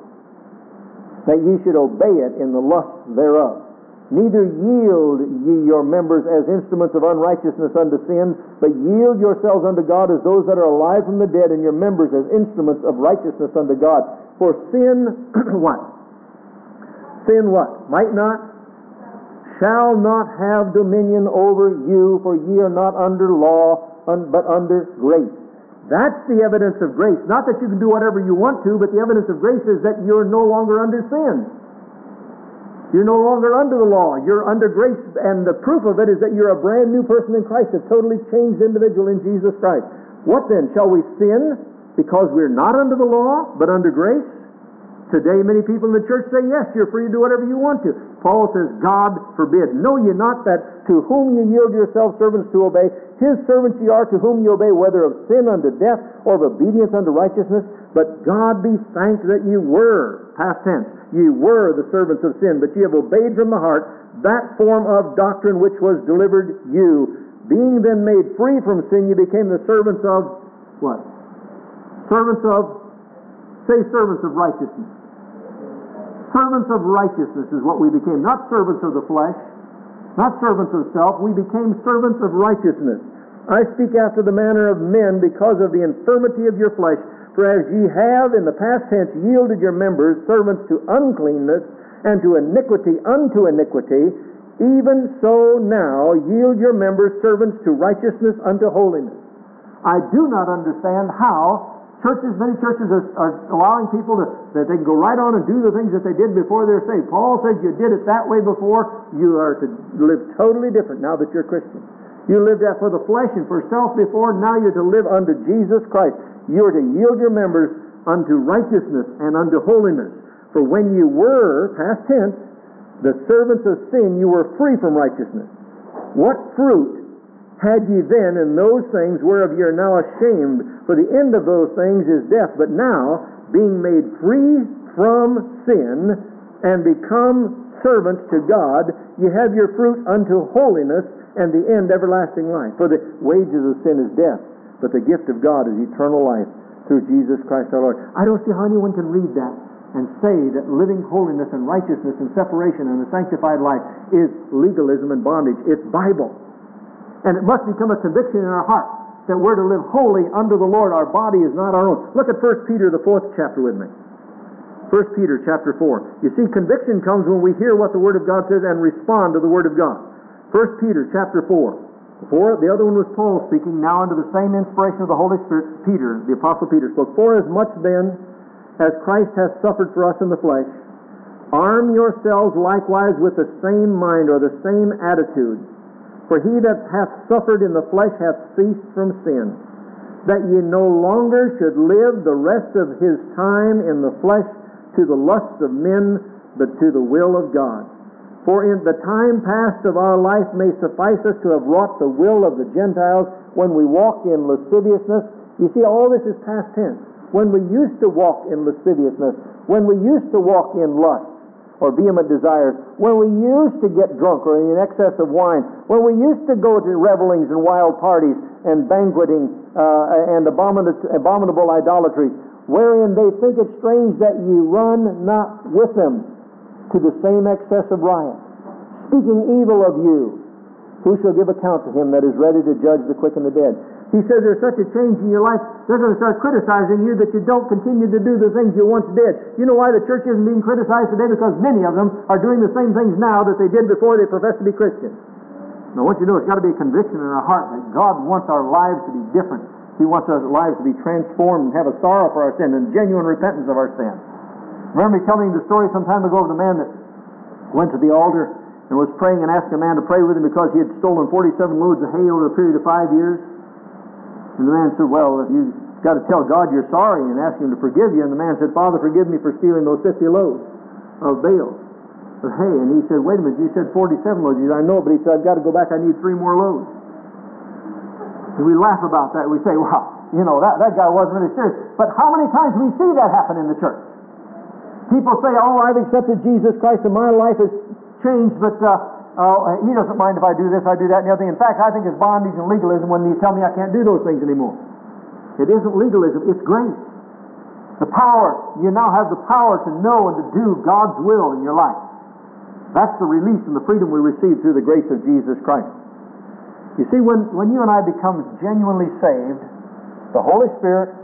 Speaker 2: that ye should obey it in the lust thereof. Neither yield ye your members as instruments of unrighteousness unto sin, but yield yourselves unto God as those that are alive from the dead, and your members as instruments of righteousness unto God. For sin, what? Sin what? Might not? shall not have dominion over you, for ye are not under law, but under grace. That's the evidence of grace. Not that you can do whatever you want to, but the evidence of grace is that you're no longer under sin. You're no longer under the law. You're under grace, and the proof of it is that you're a brand new person in Christ, a totally changed individual in Jesus Christ. What then? Shall we sin because we're not under the law, but under grace? Today, many people in the church say, yes, you're free to do whatever you want to. Paul says, God forbid. Know ye not that to whom ye yield yourselves servants to obey, his servants ye are to whom ye obey, whether of sin unto death or of obedience unto righteousness? But God be thanked that ye were, past tense, ye were the servants of sin, but ye have obeyed from the heart that form of doctrine which was delivered you. Being then made free from sin, ye became the servants of what? Servants of, say servants of righteousness. Servants of righteousness is what we became, not servants of the flesh, not servants of self. We became servants of righteousness. I speak after the manner of men because of the infirmity of your flesh. For as ye have in the past tense yielded your members servants to uncleanness and to iniquity unto iniquity, even so now yield your members servants to righteousness unto holiness.
Speaker 3: I do not understand how churches, many churches are, are allowing people to, that they can go right on and do the things that they did before they're saved. Paul says you did it that way before. You are to live totally different now that you're a Christian. You lived that for the flesh and for self before. Now you're to live unto Jesus Christ. You are to yield your members unto righteousness and unto holiness. For when you were, past tense, the servants of sin, you were free from righteousness. What fruit had ye then in those things whereof ye are now ashamed? For the end of those things is death. But now, being made free from sin and become servants to God, ye have your fruit unto holiness and the end everlasting life. For the wages of sin is death, but the gift of God is eternal life through Jesus Christ our Lord. I don't see how anyone can read that and say that living holiness and righteousness and separation and a sanctified life is legalism and bondage. It's Bible. And it must become a conviction in our heart that we're to live holy under the Lord. Our body is not our own. Look at 1 Peter, the fourth chapter with me. 1 Peter chapter 4. You see, conviction comes when we hear what the Word of God says and respond to the Word of God. 1 Peter chapter 4. Before, the other one was Paul speaking, now under the same inspiration of the Holy Spirit, Peter, the Apostle Peter spoke. For as much then as Christ hath suffered for us in the flesh, arm yourselves likewise with the same mind or the same attitude. For he that hath suffered in the flesh hath ceased from sin, that ye no longer should live the rest of his time in the flesh to the lusts of men, but to the will of God. For in the time past of our life may suffice us to have wrought the will of the Gentiles when we walked in lasciviousness. You see, all this is past tense when we used to walk in lasciviousness, when we used to walk in lust or vehement desires, when we used to get drunk or in excess of wine, when we used to go to revelings and wild parties and banqueting uh, and abominable idolatries, wherein they think it strange that ye run not with them to the same excess of riot, speaking evil of you. Who shall give account to him that is ready to judge the quick and the dead? He says there's such a change in your life, they're going to start criticizing you that you don't continue to do the things you once did. You know why the church isn't being criticized today? Because many of them are doing the same things now that they did before they professed to be Christians. Now, what you know, it's got to be a conviction in our heart that God wants our lives to be different. He wants our lives to be transformed and have a sorrow for our sin and genuine repentance of our sin. Remember me telling the story some time ago of the man that went to the altar and was praying and asked a man to pray with him because he had stolen 47 loads of hay over a period of five years? And the man said, Well, you've got to tell God you're sorry and ask Him to forgive you. And the man said, Father, forgive me for stealing those 50 loads of bales of hay. And he said, Wait a minute, you said 47 loads. He said, I know, but he said, I've got to go back. I need three more loads. And we laugh about that. We say, Well, you know, that, that guy wasn't really serious. But how many times do we see that happen in the church? People say, Oh, I've accepted Jesus Christ and my life has changed, but. Uh, Oh, he doesn't mind if I do this, I do that, and the other thing. In fact, I think it's bondage and legalism when you tell me I can't do those things anymore. It isn't legalism, it's grace. The power, you now have the power to know and to do God's will in your life. That's the release and the freedom we receive through the grace of Jesus Christ. You see, when, when you and I become genuinely saved, the Holy Spirit,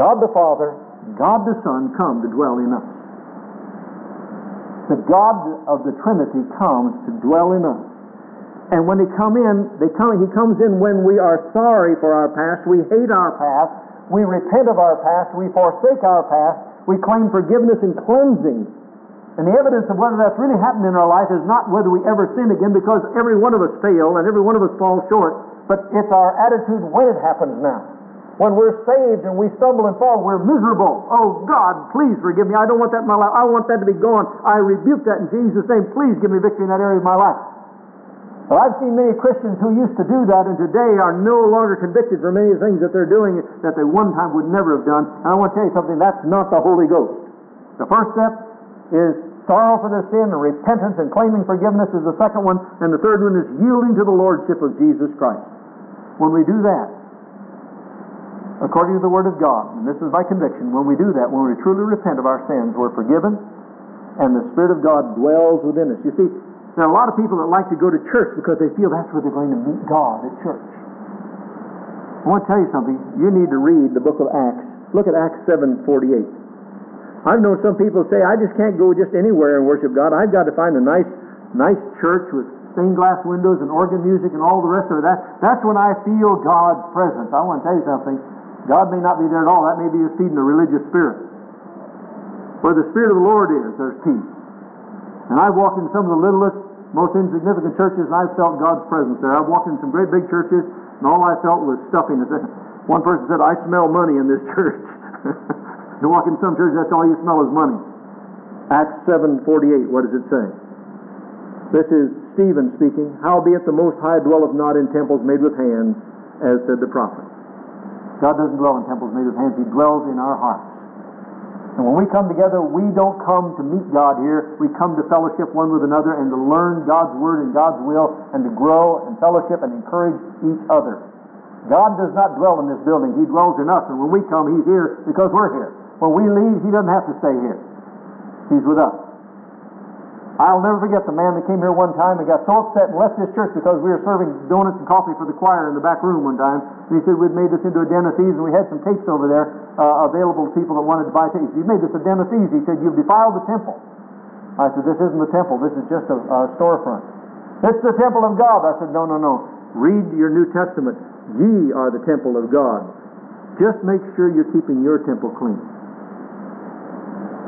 Speaker 3: God the Father, God the Son come to dwell in us the God of the Trinity comes to dwell in us. And when they come in, they come, he comes in when we are sorry for our past, we hate our past, we repent of our past, we forsake our past, we claim forgiveness and cleansing. And the evidence of whether that's really happened in our life is not whether we ever sin again, because every one of us fail and every one of us falls short, but it's our attitude when it happens now. When we're saved and we stumble and fall, we're miserable. Oh God, please forgive me. I don't want that in my life. I want that to be gone. I rebuke that in Jesus' name. Please give me victory in that area of my life. Well, I've seen many Christians who used to do that and today are no longer convicted for many of the things that they're doing that they one time would never have done. And I want to tell you something, that's not the Holy Ghost. The first step is sorrow for their sin and repentance and claiming forgiveness is the second one. And the third one is yielding to the Lordship of Jesus Christ. When we do that, according to the Word of God. And this is my conviction. When we do that, when we truly repent of our sins, we're forgiven, and the Spirit of God dwells within us. You see, there are a lot of people that like to go to church because they feel that's where they're going to meet God at church. I want to tell you something. You need to read the book of Acts. Look at Acts 7:48. I've known some people say, I just can't go just anywhere and worship God. I've got to find a nice, nice church with stained glass windows and organ music and all the rest of it, that, that's when I feel God's presence. I want to tell you something. God may not be there at all. That may be just feeding a religious spirit. Where the Spirit of the Lord is, there's peace. And I've walked in some of the littlest, most insignificant churches, and I've felt God's presence there. I've walked in some great big churches, and all I felt was stuffiness. One person said, I smell money in this church. you walk in some churches, that's all you smell is money. Acts 7.48, what does it say? This is Stephen speaking. Howbeit the Most High dwelleth not in temples made with hands, as said the prophet. God doesn't dwell in temples made with hands. He dwells in our hearts. And when we come together, we don't come to meet God here. We come to fellowship one with another and to learn God's Word and God's will and to grow and fellowship and encourage each other. God does not dwell in this building. He dwells in us. And when we come, He's here because we're here. When we leave, He doesn't have to stay here. He's with us. I'll never forget the man that came here one time and got so upset and left this church because we were serving donuts and coffee for the choir in the back room one time. And he said we'd made this into a den of thieves and we had some tapes over there uh, available to people that wanted to buy tapes. You made this a den of thieves. He said, You've defiled the temple. I said, This isn't the temple. This is just a, a storefront. It's the temple of God. I said, No, no, no. Read your New Testament. Ye are the temple of God. Just make sure you're keeping your temple clean.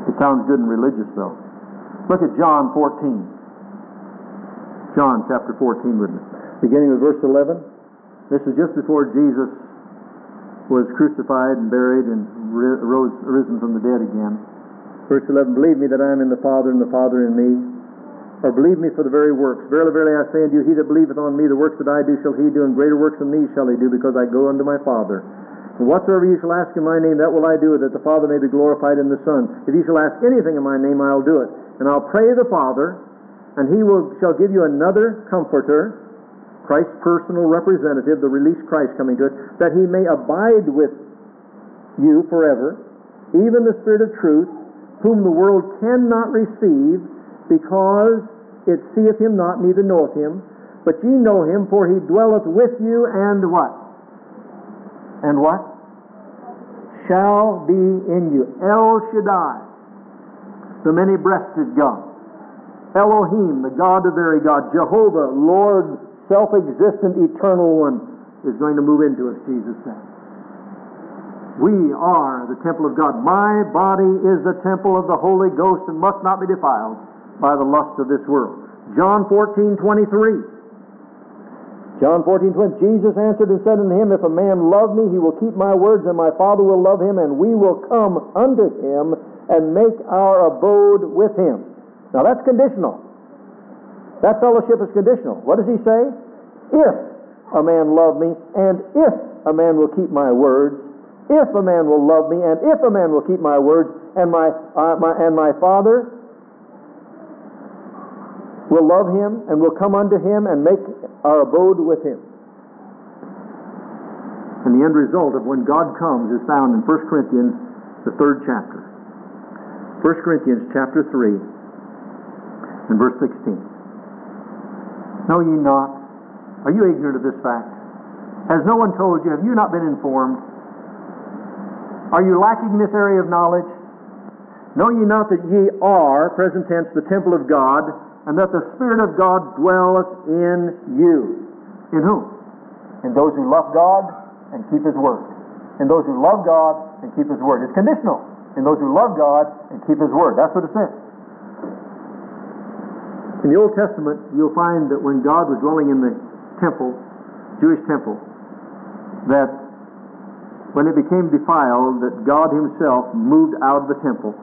Speaker 3: It sounds good and religious, though. Look at John 14. John chapter 14 with me. Beginning with verse 11. This is just before Jesus was crucified and buried and rose, risen from the dead again. Verse 11 Believe me that I am in the Father and the Father in me. Or believe me for the very works. Verily, verily, I say unto you, he that believeth on me, the works that I do shall he do, and greater works than these shall he do, because I go unto my Father. And whatsoever ye shall ask in my name, that will I do, that the Father may be glorified in the Son. If ye shall ask anything in my name, I'll do it. And I'll pray the Father, and he will shall give you another comforter, Christ's personal representative, the released Christ coming to us, that he may abide with you forever, even the Spirit of truth, whom the world cannot receive, because it seeth him not, neither knoweth him. But ye know him, for he dwelleth with you, and what? and what? Shall be in you. El Shaddai, the many breasted God. Elohim, the God of very God. Jehovah, Lord, self existent, eternal one, is going to move into us, Jesus said. We are the temple of God. My body is the temple of the Holy Ghost and must not be defiled by the lust of this world. John 14, 23. John 14, 20, Jesus answered and said unto him, If a man love me, he will keep my words, and my Father will love him, and we will come unto him and make our abode with him. Now that's conditional. That fellowship is conditional. What does he say? If a man love me, and if a man will keep my words, if a man will love me, and if a man will keep my words, and my, uh, my and my Father will love him and will come unto him and make our abode with him. And the end result of when God comes is found in 1 Corinthians, the third chapter. 1 Corinthians chapter 3 and verse 16. Know ye not? Are you ignorant of this fact? Has no one told you? Have you not been informed? Are you lacking in this area of knowledge? Know ye not that ye are, present tense, the temple of God, and that the Spirit of God dwelleth in you. In whom? In those who love God and keep His Word. In those who love God and keep His Word. It's conditional. In those who love God and keep His Word. That's what it says. In the Old Testament, you'll find that when God was dwelling in the temple, Jewish temple, that when it became defiled, that God Himself moved out of the temple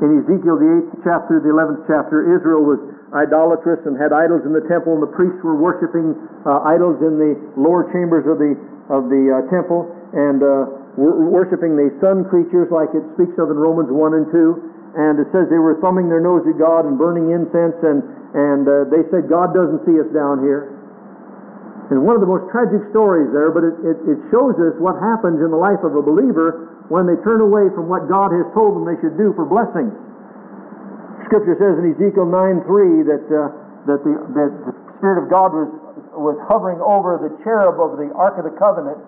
Speaker 3: in Ezekiel, the 8th chapter, the 11th chapter, Israel was idolatrous and had idols in the temple, and the priests were worshiping uh, idols in the lower chambers of the, of the uh, temple and uh, worshiping the sun creatures like it speaks of in Romans 1 and 2. And it says they were thumbing their nose at God and burning incense, and, and uh, they said, God doesn't see us down here. And one of the most tragic stories there, but it, it, it shows us what happens in the life of a believer when they turn away from what God has told them they should do for blessings. Scripture says in Ezekiel 9 3 that, uh, that, the, that the Spirit of God was, was hovering over the cherub of the Ark of the Covenant.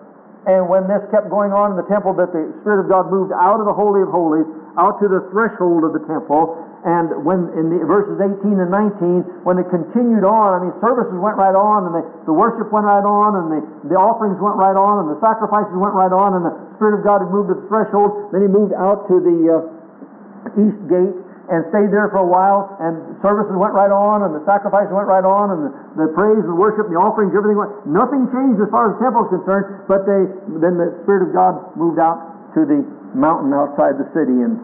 Speaker 3: And when this kept going on in the temple, that the Spirit of God moved out of the Holy of Holies, out to the threshold of the temple, And when in the verses 18 and 19, when it continued on, I mean, services went right on, and the, the worship went right on, and the, the offerings went right on, and the sacrifices went right on, and the Spirit of God had moved to the threshold. Then he moved out to the uh, east gate and stayed there for a while, and services went right on, and the sacrifices went right on, and the, the praise and the worship and the offerings, everything went. Nothing changed as far as the temple is concerned, but they then the Spirit of God moved out to the mountain outside the city, and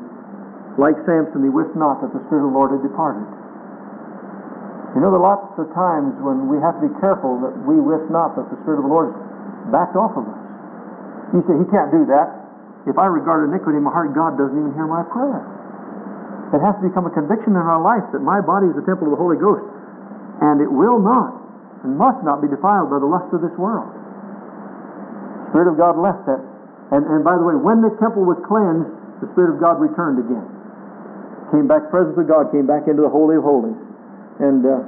Speaker 3: like Samson, he wished not that the Spirit of the Lord had departed. You know, there are lots of times when we have to be careful that we wish not that the Spirit of the Lord backed off of us. You say, He can't do that. If I regard iniquity in my heart, God doesn't even hear my prayer. It has to become a conviction in our life that my body is the temple of the Holy Ghost, and it will not and must not be defiled by the lust of this world. The Spirit of God left that. And, and by the way, when the temple was cleansed, the Spirit of God returned again came back, presence of God came back into the Holy of Holies. And uh,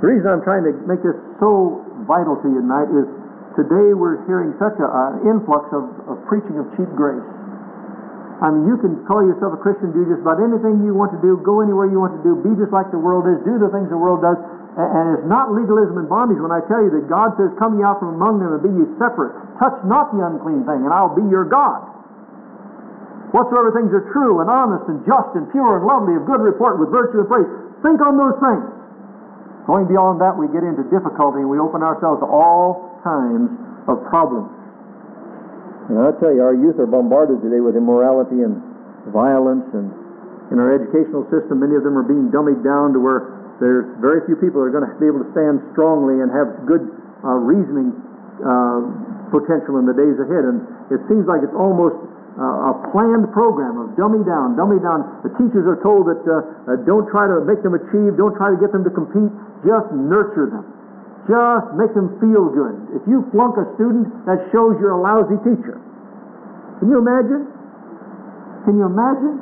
Speaker 3: the reason I'm trying to make this so vital to you tonight is today we're hearing such an influx of, of preaching of cheap grace. I mean, you can call yourself a Christian, do just about anything you want to do, go anywhere you want to do, be just like the world is, do the things the world does. And it's not legalism and bondage when I tell you that God says, Come ye out from among them and be ye separate. Touch not the unclean thing, and I'll be your God. Whatsoever things are true and honest and just and pure and lovely, of good report, with virtue and praise, think on those things. Going beyond that, we get into difficulty and we open ourselves to all kinds of problems. And I tell you, our youth are bombarded today with immorality and violence, and in our educational system, many of them are being dummied down to where there's very few people that are going to be able to stand strongly and have good uh, reasoning uh, potential in the days ahead. And it seems like it's almost uh, a planned program of dummy down, dummy down. The teachers are told that uh, uh, don't try to make them achieve, don't try to get them to compete, just nurture them. Just make them feel good. If you flunk a student, that shows you're a lousy teacher. Can you imagine? Can you imagine?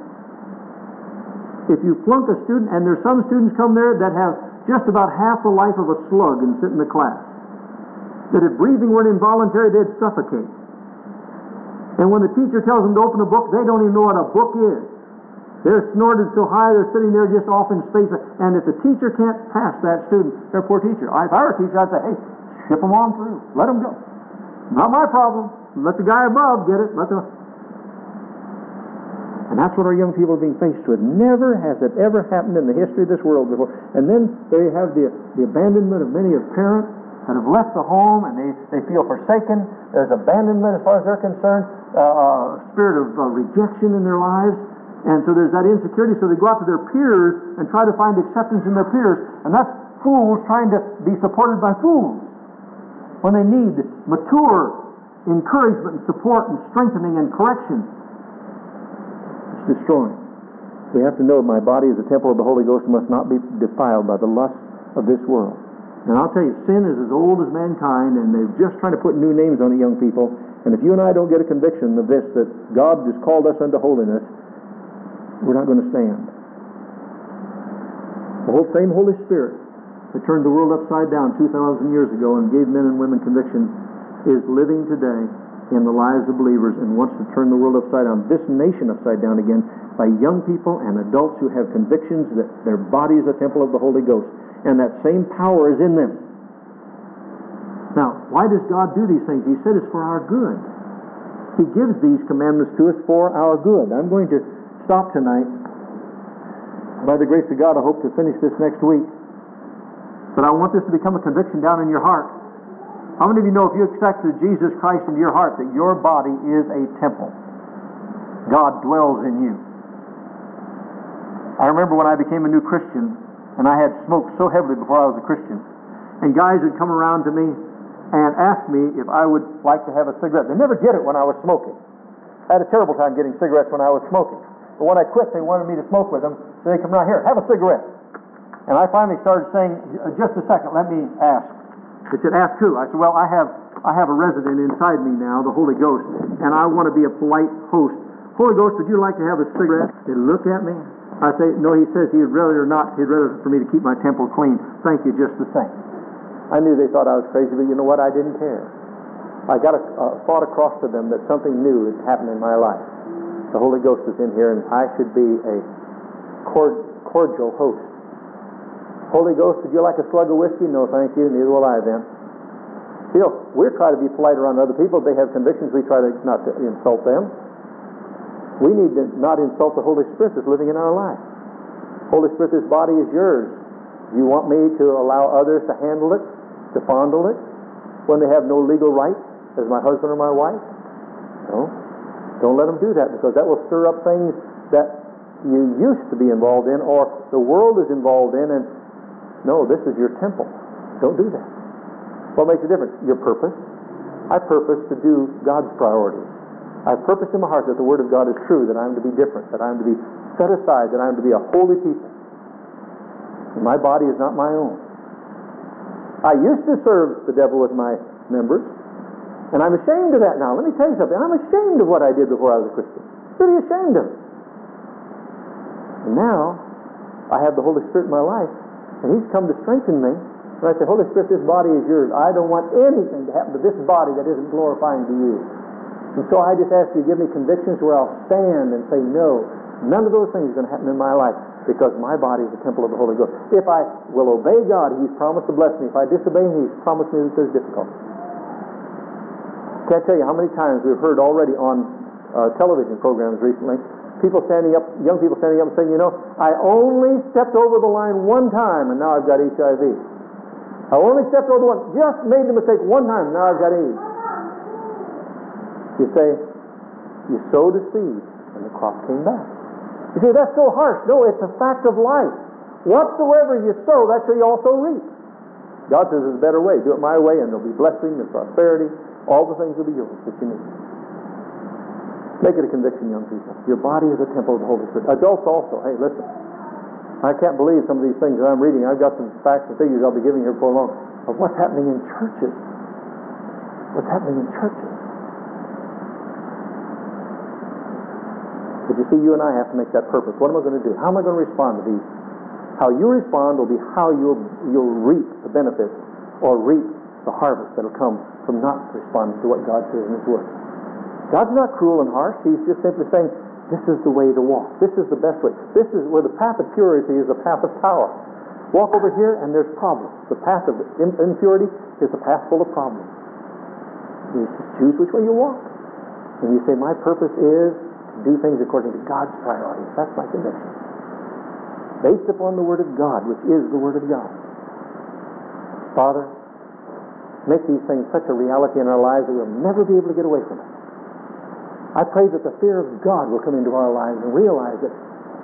Speaker 3: If you flunk a student, and there's some students come there that have just about half the life of a slug and sit in the class, that if breathing weren't involuntary, they'd suffocate. And when the teacher tells them to open a book, they don't even know what a book is. They're snorted so high, they're sitting there just off in space. And if the teacher can't pass that student, their poor teacher. If I were a teacher, I'd say, hey, ship them on through. Let them go. Not my problem. Let the guy above get it. Let the... And that's what our young people are being faced with. Never has it ever happened in the history of this world before. And then there you have the, the abandonment of many of parents that have left the home and they, they feel forsaken. There's abandonment as far as they're concerned uh, spirit of uh, rejection in their lives. And so there's that insecurity. So they go out to their peers and try to find acceptance in their peers. And that's fools trying to be supported by fools. When they need mature encouragement and support and strengthening and correction, it's destroying. We have to know my body is a temple of the Holy Ghost and must not be defiled by the lust of this world. And I'll tell you, sin is as old as mankind, and they're just trying to put new names on it, young people. And if you and I don't get a conviction of this, that God has called us unto holiness, we're not going to stand. The whole same Holy Spirit that turned the world upside down 2,000 years ago and gave men and women conviction is living today in the lives of believers and wants to turn the world upside down, this nation upside down again, by young people and adults who have convictions that their body is a temple of the Holy Ghost, and that same power is in them. Now, why does God do these things? He said it's for our good. He gives these commandments to us for our good. I'm going to stop tonight. By the grace of God, I hope to finish this next week. But I want this to become a conviction down in your heart. How many of you know if you accepted Jesus Christ into your heart that your body is a temple? God dwells in you. I remember when I became a new Christian and I had smoked so heavily before I was a Christian. And guys would come around to me and ask me if I would like to have a cigarette. They never did it when I was smoking. I had a terrible time getting cigarettes when I was smoking. But when I quit, they wanted me to smoke with them, so they come around here, have a cigarette. And I finally started saying, uh, just a second, let me ask. They said, ask who? I said, well, I have, I have a resident inside me now, the Holy Ghost, and I want to be a polite host. Holy Ghost, would you like to have a cigarette? They look at me. I say, no, he says he'd rather not. He'd rather for me to keep my temple clean. Thank you just the same. I knew they thought I was crazy, but you know what? I didn't care. I got a, a thought across to them that something new had happened in my life. The Holy Ghost is in here, and I should be a cord- cordial host. Holy Ghost, would you like a slug of whiskey? No, thank you. Neither will I then. Still, we're trying to be polite around other people. If they have convictions, we try to not to insult them. We need to not insult the Holy Spirit that's living in our life. Holy Spirit, this body is yours. Do you want me to allow others to handle it, to fondle it, when they have no legal right as my husband or my wife? No. Don't let them do that because that will stir up things that you used to be involved in or the world is involved in and no, this is your temple. Don't do that. What makes a difference? Your purpose. I purpose to do God's priorities. I purpose in my heart that the Word of God is true, that I'm to be different, that I'm to be set aside, that I'm to be a holy people. And my body is not my own. I used to serve the devil with my members, and I'm ashamed of that now. Let me tell you something. I'm ashamed of what I did before I was a Christian. Really ashamed of it. And now, I have the Holy Spirit in my life, and He's come to strengthen me. And I say, Holy Spirit, this body is yours. I don't want anything to happen to this body that isn't glorifying to you. And so I just ask you to give me convictions where I'll stand and say, no, none of those things are going to happen in my life because my body is the temple of the Holy Ghost. If I will obey God, He's promised to bless me. If I disobey Him, He's promised me that there's difficulty. Can't tell you how many times we've heard already on uh, television programs recently people standing up, young people standing up and saying, you know, I only stepped over the line one time and now I've got HIV. I only stepped over one, just made the mistake one time, now I've got AIDS. You say, you sowed a seed and the crop came back. You say, that's so harsh. No, it's a fact of life. Whatsoever you sow, that's what you also reap. God says there's a better way. Do it my way and there'll be blessing and prosperity. All the things will be yours that you need. Make it a conviction, young people. Your body is a temple of the Holy Spirit. Adults also. Hey, listen. I can't believe some of these things that I'm reading. I've got some facts and figures I'll be giving here before long of what's happening in churches. What's happening in churches. But you see, you and I have to make that purpose. What am I going to do? How am I going to respond to these? How you respond will be how you'll, you'll reap the benefits or reap the harvest that'll come from not responding to what God says in His Word. God's not cruel and harsh. He's just simply saying, this is the way to walk. This is the best way. This is where the path of purity is the path of power. Walk over here and there's problems. The path of impurity is the path full of problems. You just choose which way you walk. And you say, my purpose is to do things according to God's priorities. That's my conviction. Based upon the Word of God, which is the Word of God. Father, make these things such a reality in our lives that we'll never be able to get away from it. I pray that the fear of God will come into our lives and realize that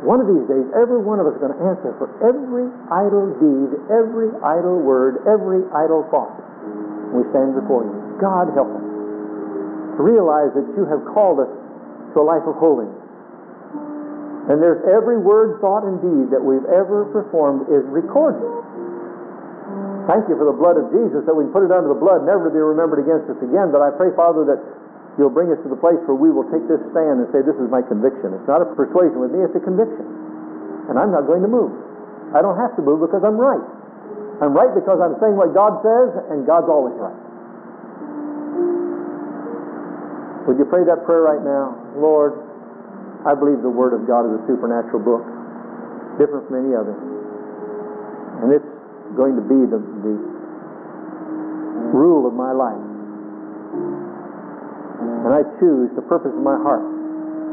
Speaker 3: one of these days, every one of us is going to answer for every idle deed, every idle word, every idle thought. We stand before you. God help us to realize that you have called us to a life of holiness. And there's every word, thought, and deed that we've ever performed is recorded. Thank you for the blood of Jesus that we can put it under the blood, never to be remembered against us again. But I pray, Father, that you'll bring us to the place where we will take this stand and say, This is my conviction. It's not a persuasion with me, it's a conviction. And I'm not going to move. I don't have to move because I'm right. I'm right because I'm saying what God says, and God's always right. Would you pray that prayer right now? Lord, I believe the Word of God is a supernatural book, different from any other. And it's going to be the, the rule of my life. And I choose the purpose of my heart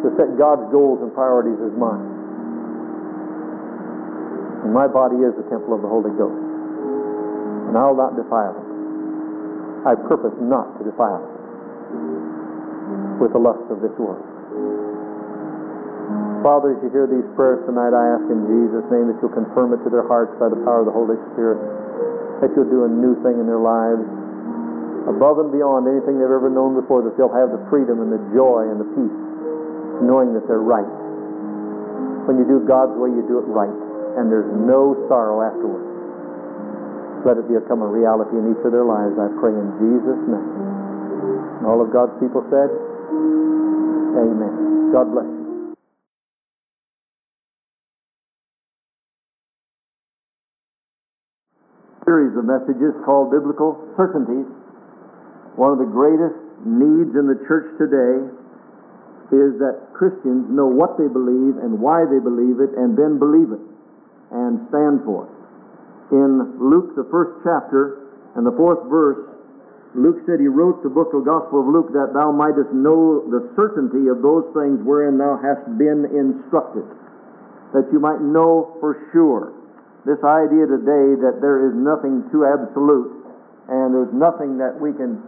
Speaker 3: to set God's goals and priorities as mine. And my body is the temple of the Holy Ghost. And I'll not defile it. I purpose not to defile it with the lusts of this world. Father, as you hear these prayers tonight, I ask in Jesus' name that you'll confirm it to their hearts by the power of the Holy Spirit, that you'll do a new thing in their lives above and beyond anything they've ever known before, that they'll have the freedom and the joy and the peace, knowing that they're right. When you do God's way, you do it right, and there's no sorrow afterwards. Let it become a reality in each of their lives, I pray in Jesus' name. And all of God's people said, Amen. God bless you. Series of messages called Biblical Certainties one of the greatest needs in the church today
Speaker 2: is that Christians know what they believe and why they believe it and then believe it and stand for it. In Luke, the first chapter and the fourth verse, Luke said he wrote the book of Gospel of Luke that thou mightest know the certainty of those things wherein thou hast been instructed. That you might know for sure. This idea today that there is nothing too absolute and there's nothing that we can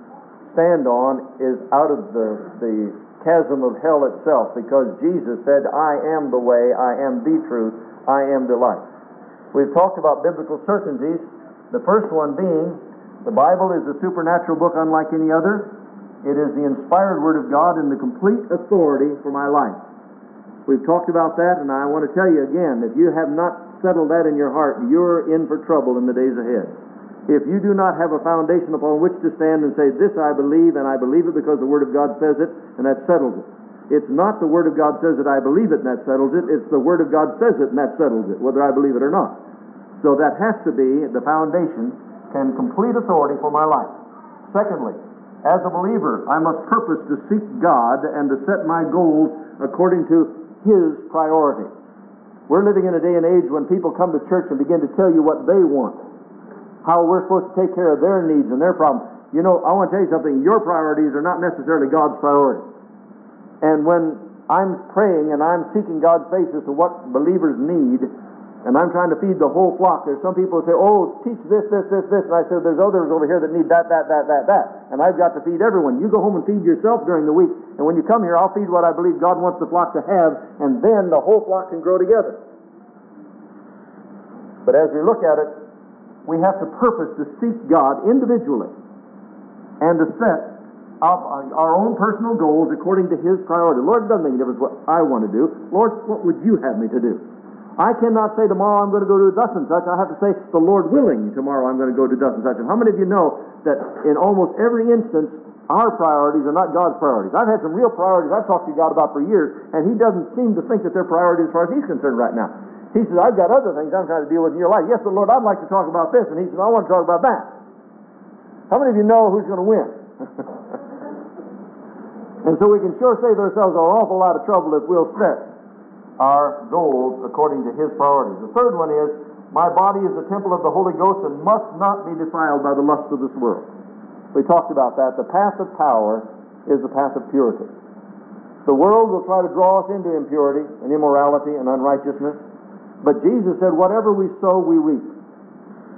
Speaker 2: stand on is out of the, the chasm of hell itself because Jesus said, I am the way, I am the truth, I am the life. We've talked about biblical certainties, the first one being the Bible is a supernatural book unlike any other. It is the inspired Word of God and the complete authority for my life. We've talked about that, and I want to tell you again if you have not settled that in your heart, you're in for trouble in the days ahead. If you do not have a foundation upon which to stand and say, This I believe, and I believe it because the Word of God says it, and that settles it. It's not the Word of God says it, I believe it, and that settles it. It's the Word of God says it, and that settles it, whether I believe it or not. So that has to be the foundation and complete authority for my life. Secondly, as a believer, I must purpose to seek God and to set my goals according to His priority. We're living in a day and age when people come to church and begin to tell you what they want, how we're supposed to take care of their needs and their problems. You know, I want to tell you something. Your priorities are not necessarily God's priority. And when I'm praying and I'm seeking God's face as to what believers need, and I'm trying to feed the whole flock. There's some people who say, oh, teach this, this, this, this. And I said, there's others over here that need that, that, that, that, that. And I've got to feed everyone. You go home and feed yourself during the week. And when you come here, I'll feed what I believe God wants the flock to have. And then the whole flock can grow together. But as we look at it, we have to purpose to seek God individually and to set up our own personal goals according to His priority. Lord, it doesn't make a difference what I want to do. Lord, what would you have me to do? I cannot say tomorrow I'm going to go to thus and such. I have to say, the Lord willing, tomorrow I'm going to go to thus and such. And how many of you know that in almost every instance, our priorities are not God's priorities? I've had some real priorities I've talked to God about for years, and He doesn't seem to think that they're priorities as far as He's concerned right now. He says, I've got other things I'm trying to deal with in your life. Yes, but Lord, I'd like to talk about this. And He says, I want to talk about that. How many of you know who's going to win? and so we can sure save ourselves an awful lot of trouble if we'll set our goals according to His priorities. The third one is, my body is the temple of the Holy Ghost and must not be defiled by the lusts of this world. We talked about that. The path of power is the path of purity. The world will try to draw us into impurity and immorality and unrighteousness, but Jesus said, whatever we sow, we reap.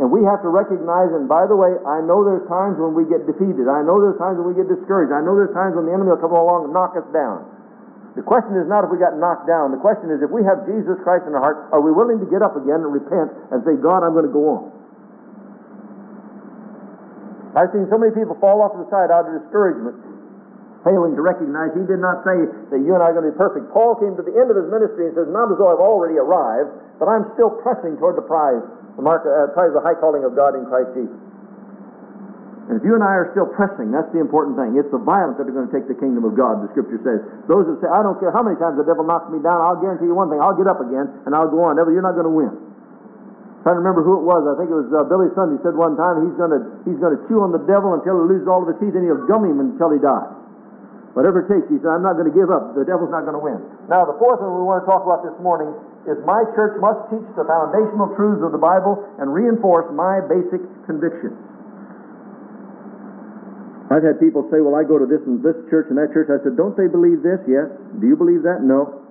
Speaker 2: And we have to recognize, and by the way, I know there's times when we get defeated. I know there's times when we get discouraged. I know there's times when the enemy will come along and knock us down. The question is not if we got knocked down. The question is if we have Jesus Christ in our heart, are we willing to get up again and repent and say, God, I'm going to go on? I've seen so many people fall off the side out of discouragement, failing to recognize He did not say that you and I are going to be perfect. Paul came to the end of his ministry and says, Not as though I've already arrived, but I'm still pressing toward the prize, the mark, uh, prize of the high calling of God in Christ Jesus. And if you and I are still pressing, that's the important thing. It's the violent that are going to take the kingdom of God, the scripture says. Those that say, I don't care how many times the devil knocks me down, I'll guarantee you one thing, I'll get up again and I'll go on. Devil, you're not going to win. Trying to remember who it was. I think it was uh, Billy Sunday said one time he's going to he's going to chew on the devil until he loses all of his teeth and he'll gum him until he dies. Whatever it takes, he said, I'm not going to give up. The devil's not going to win. Now, the fourth one we want to talk about this morning is my church must teach the foundational truths of the Bible and reinforce my basic convictions. I've had people say, well, I go to this and this church and that church. I said, don't they believe this? Yes. Do you believe that? No.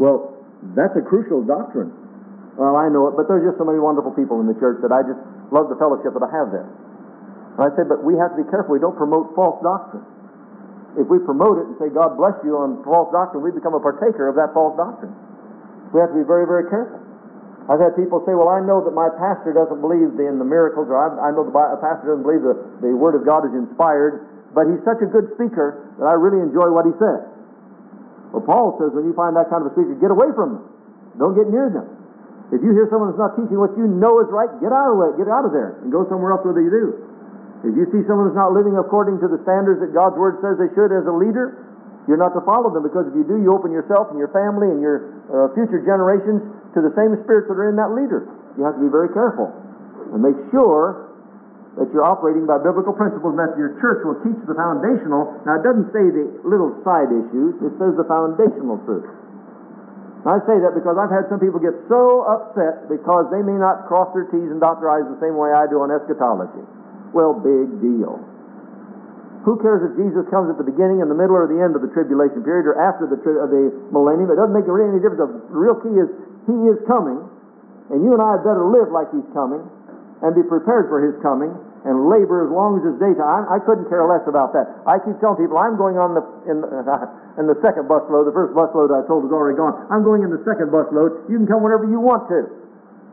Speaker 2: Well, that's a crucial doctrine. Well, I know it, but there's just so many wonderful people in the church that I just love the fellowship that I have there. And I said, but we have to be careful. We don't promote false doctrine. If we promote it and say, God bless you on false doctrine, we become a partaker of that false doctrine. We have to be very, very careful. I've had people say, well, I know that my pastor doesn't believe in the miracles, or I, I know the pastor doesn't believe the, the Word of God is inspired, but he's such a good speaker that I really enjoy what he says. Well, Paul says when you find that kind of a speaker, get away from them. Don't get near them. If you hear someone that's not teaching what you know is right, get out of way, get out of there, and go somewhere else where they do. If you see someone that's not living according to the standards that God's Word says they should as a leader, you're not to follow them because if you do, you open yourself and your family and your uh, future generations to the same spirits that are in that leader. You have to be very careful and make sure that you're operating by biblical principles and that your church will teach the foundational. Now, it doesn't say the little side issues, it says the foundational truth. I say that because I've had some people get so upset because they may not cross their T's and dot their I's the same way I do on eschatology. Well, big deal. Who cares if Jesus comes at the beginning, in the middle, or the end of the tribulation period, or after the, tri- uh, the millennium? It doesn't make really any difference. The real key is He is coming, and you and I had better live like He's coming, and be prepared for His coming, and labor as long as it's daytime. I, I couldn't care less about that. I keep telling people I'm going on the in, the in the second busload. The first busload I told is already gone. I'm going in the second busload. You can come whenever you want to.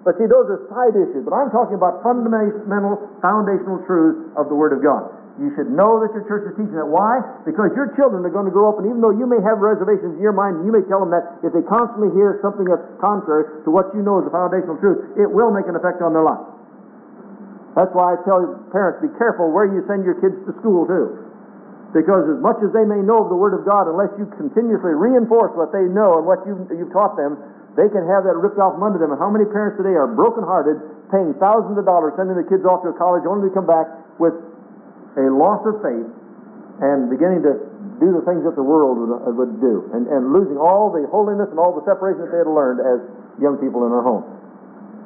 Speaker 2: But see, those are side issues. But I'm talking about fundamental, foundational truths of the Word of God. You should know that your church is teaching that. Why? Because your children are going to grow up, and even though you may have reservations in your mind, you may tell them that if they constantly hear something that's contrary to what you know is the foundational truth, it will make an effect on their life. That's why I tell parents, be careful where you send your kids to school, too. Because as much as they may know of the Word of God, unless you continuously reinforce what they know and what you've, you've taught them, they can have that ripped off from under them. And how many parents today are brokenhearted, paying thousands of dollars, sending their kids off to a college only to come back with a loss of faith and beginning to do the things that the world would, uh, would do, and, and losing all the holiness and all the separation that they had learned as young people in our home.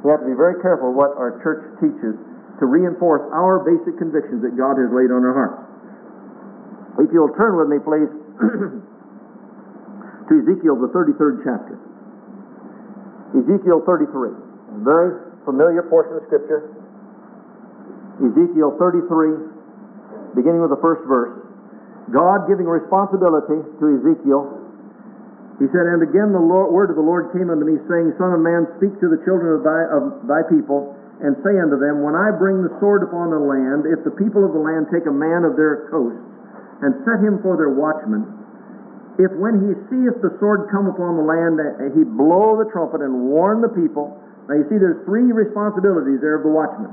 Speaker 2: We have to be very careful what our church teaches to reinforce our basic convictions that God has laid on our hearts. If you'll turn with me, please, to Ezekiel, the 33rd chapter. Ezekiel 33, a very familiar portion of Scripture. Ezekiel 33, beginning with the first verse. God giving responsibility to Ezekiel. He said, And again the Lord, word of the Lord came unto me, saying, Son of man, speak to the children of thy, of thy people, and say unto them, When I bring the sword upon the land, if the people of the land take a man of their coasts, and set him for their watchman, if when he seeth the sword come upon the land, he blow the trumpet and warn the people. Now you see, there's three responsibilities there of the watchman.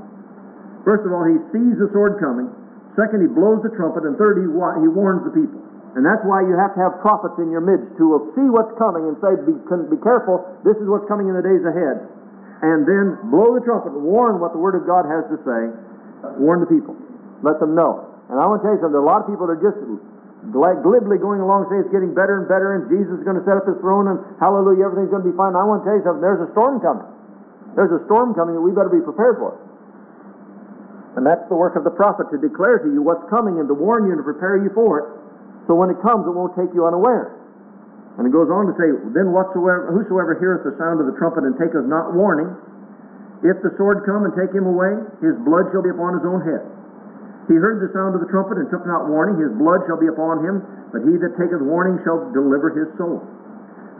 Speaker 2: First of all, he sees the sword coming. Second, he blows the trumpet. And third, he, wa- he warns the people. And that's why you have to have prophets in your midst who will see what's coming and say, be, be careful, this is what's coming in the days ahead. And then blow the trumpet and warn what the Word of God has to say. Warn the people. Let them know. And I want to tell you something. There are a lot of people that are just glibly going along saying it's getting better and better and Jesus is going to set up his throne and hallelujah, everything's going to be fine. I want to tell you something. There's a storm coming. There's a storm coming that we better be prepared for. And that's the work of the prophet to declare to you what's coming and to warn you and to prepare you for it. So when it comes, it won't take you unaware. And it goes on to say, Then whatsoever, whosoever heareth the sound of the trumpet and taketh not warning, if the sword come and take him away, his blood shall be upon his own head. He heard the sound of the trumpet and took not warning, his blood shall be upon him, but he that taketh warning shall deliver his soul.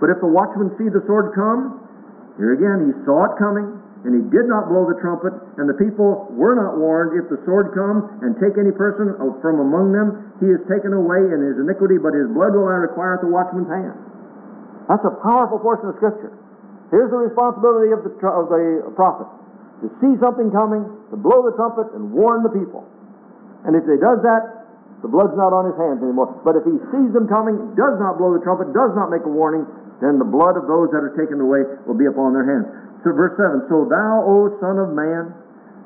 Speaker 2: But if the watchman see the sword come, here again, he saw it coming, and he did not blow the trumpet, and the people were not warned. If the sword come and take any person from among them, he is taken away in his iniquity, but his blood will I require at the watchman's hand. That's a powerful portion of Scripture. Here's the responsibility of the, of the prophet to see something coming, to blow the trumpet, and warn the people. And if he does that, the blood's not on his hands anymore. But if he sees them coming, does not blow the trumpet, does not make a warning, then the blood of those that are taken away will be upon their hands. So, verse 7 So thou, O Son of Man,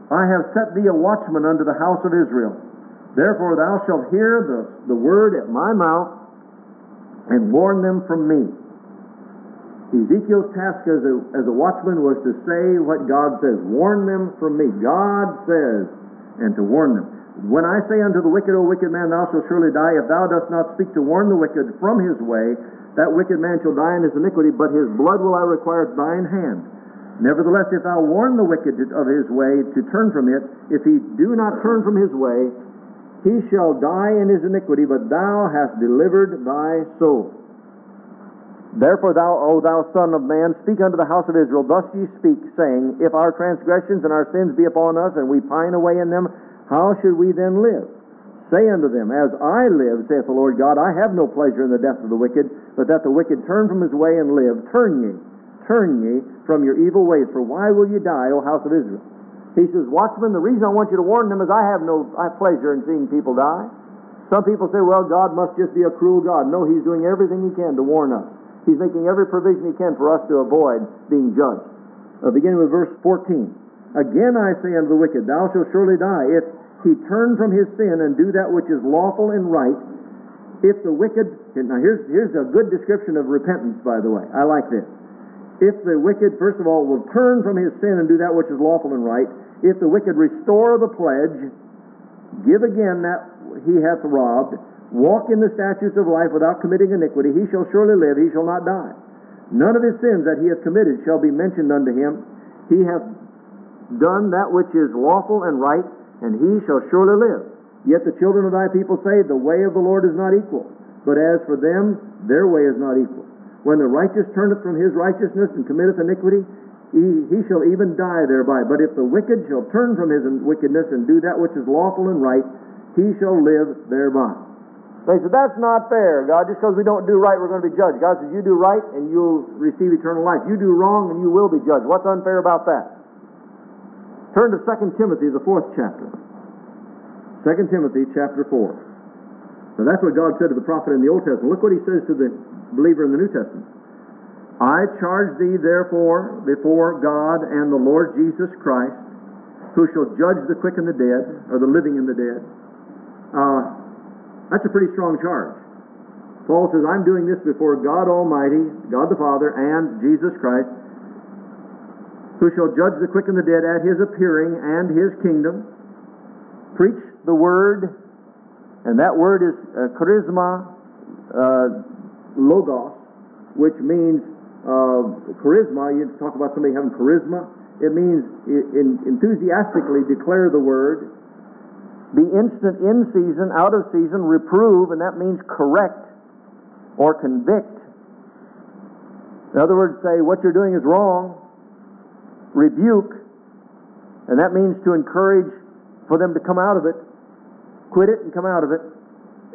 Speaker 2: I have set thee a watchman unto the house of Israel. Therefore thou shalt hear the, the word at my mouth and warn them from me. Ezekiel's task as a, as a watchman was to say what God says. Warn them from me. God says, and to warn them. When I say unto the wicked, O wicked man, thou shalt surely die, if thou dost not speak to warn the wicked from his way, that wicked man shall die in his iniquity, but his blood will I require at thine hand. Nevertheless, if thou warn the wicked of his way to turn from it, if he do not turn from his way, he shall die in his iniquity, but thou hast delivered thy soul. Therefore, thou, O thou Son of Man, speak unto the house of Israel, thus ye speak, saying, If our transgressions and our sins be upon us, and we pine away in them, how should we then live? Say unto them, As I live, saith the Lord God, I have no pleasure in the death of the wicked, but that the wicked turn from his way and live. Turn ye, turn ye from your evil ways, for why will ye die, O house of Israel? He says, Watchman, the reason I want you to warn them is I have no pleasure in seeing people die. Some people say, well, God must just be a cruel God. No, He's doing everything He can to warn us. He's making every provision He can for us to avoid being judged. Uh, beginning with verse 14. Again I say unto the wicked, Thou shalt surely die. If
Speaker 3: he turn from his sin and do that which is lawful and right, if the wicked, now here's, here's a good description of repentance, by the way. I like this. If the wicked, first of all, will turn from his sin and do that which is lawful and right, if the wicked restore the pledge, give again that he hath robbed, walk in the statutes of life without committing iniquity, he shall surely live, he shall not die. None of his sins that he hath committed shall be mentioned unto him. He hath done that which is lawful and right, and he shall surely live. Yet the children of thy people say, The way of the Lord is not equal. But as for them, their way is not equal. When the righteous turneth from his righteousness and committeth iniquity, he, he shall even die thereby. But if the wicked shall turn from his wickedness and do that which is lawful and right, he shall live thereby.
Speaker 2: They said, That's not fair, God. Just because we don't do right, we're going to be judged. God says, You do right and you'll receive eternal life. You do wrong and you will be judged. What's unfair about that?
Speaker 3: Turn to 2 Timothy, the fourth chapter. 2 Timothy chapter 4. Now that's what God said to the prophet in the Old Testament. Look what he says to the believer in the New Testament. I charge thee therefore before God and the Lord Jesus Christ, who shall judge the quick and the dead, or the living and the dead. Uh, that's a pretty strong charge. Paul says, I'm doing this before God Almighty, God the Father, and Jesus Christ, who shall judge the quick and the dead at his appearing and his kingdom. Preach the word, and that word is uh, charisma, uh, logos, which means uh, charisma. You talk about somebody having charisma. It means in, enthusiastically declare the word. Be instant in season, out of season, reprove, and that means correct or convict. In other words, say what you're doing is wrong. Rebuke, and that means to encourage for them to come out of it Quit it and come out of it.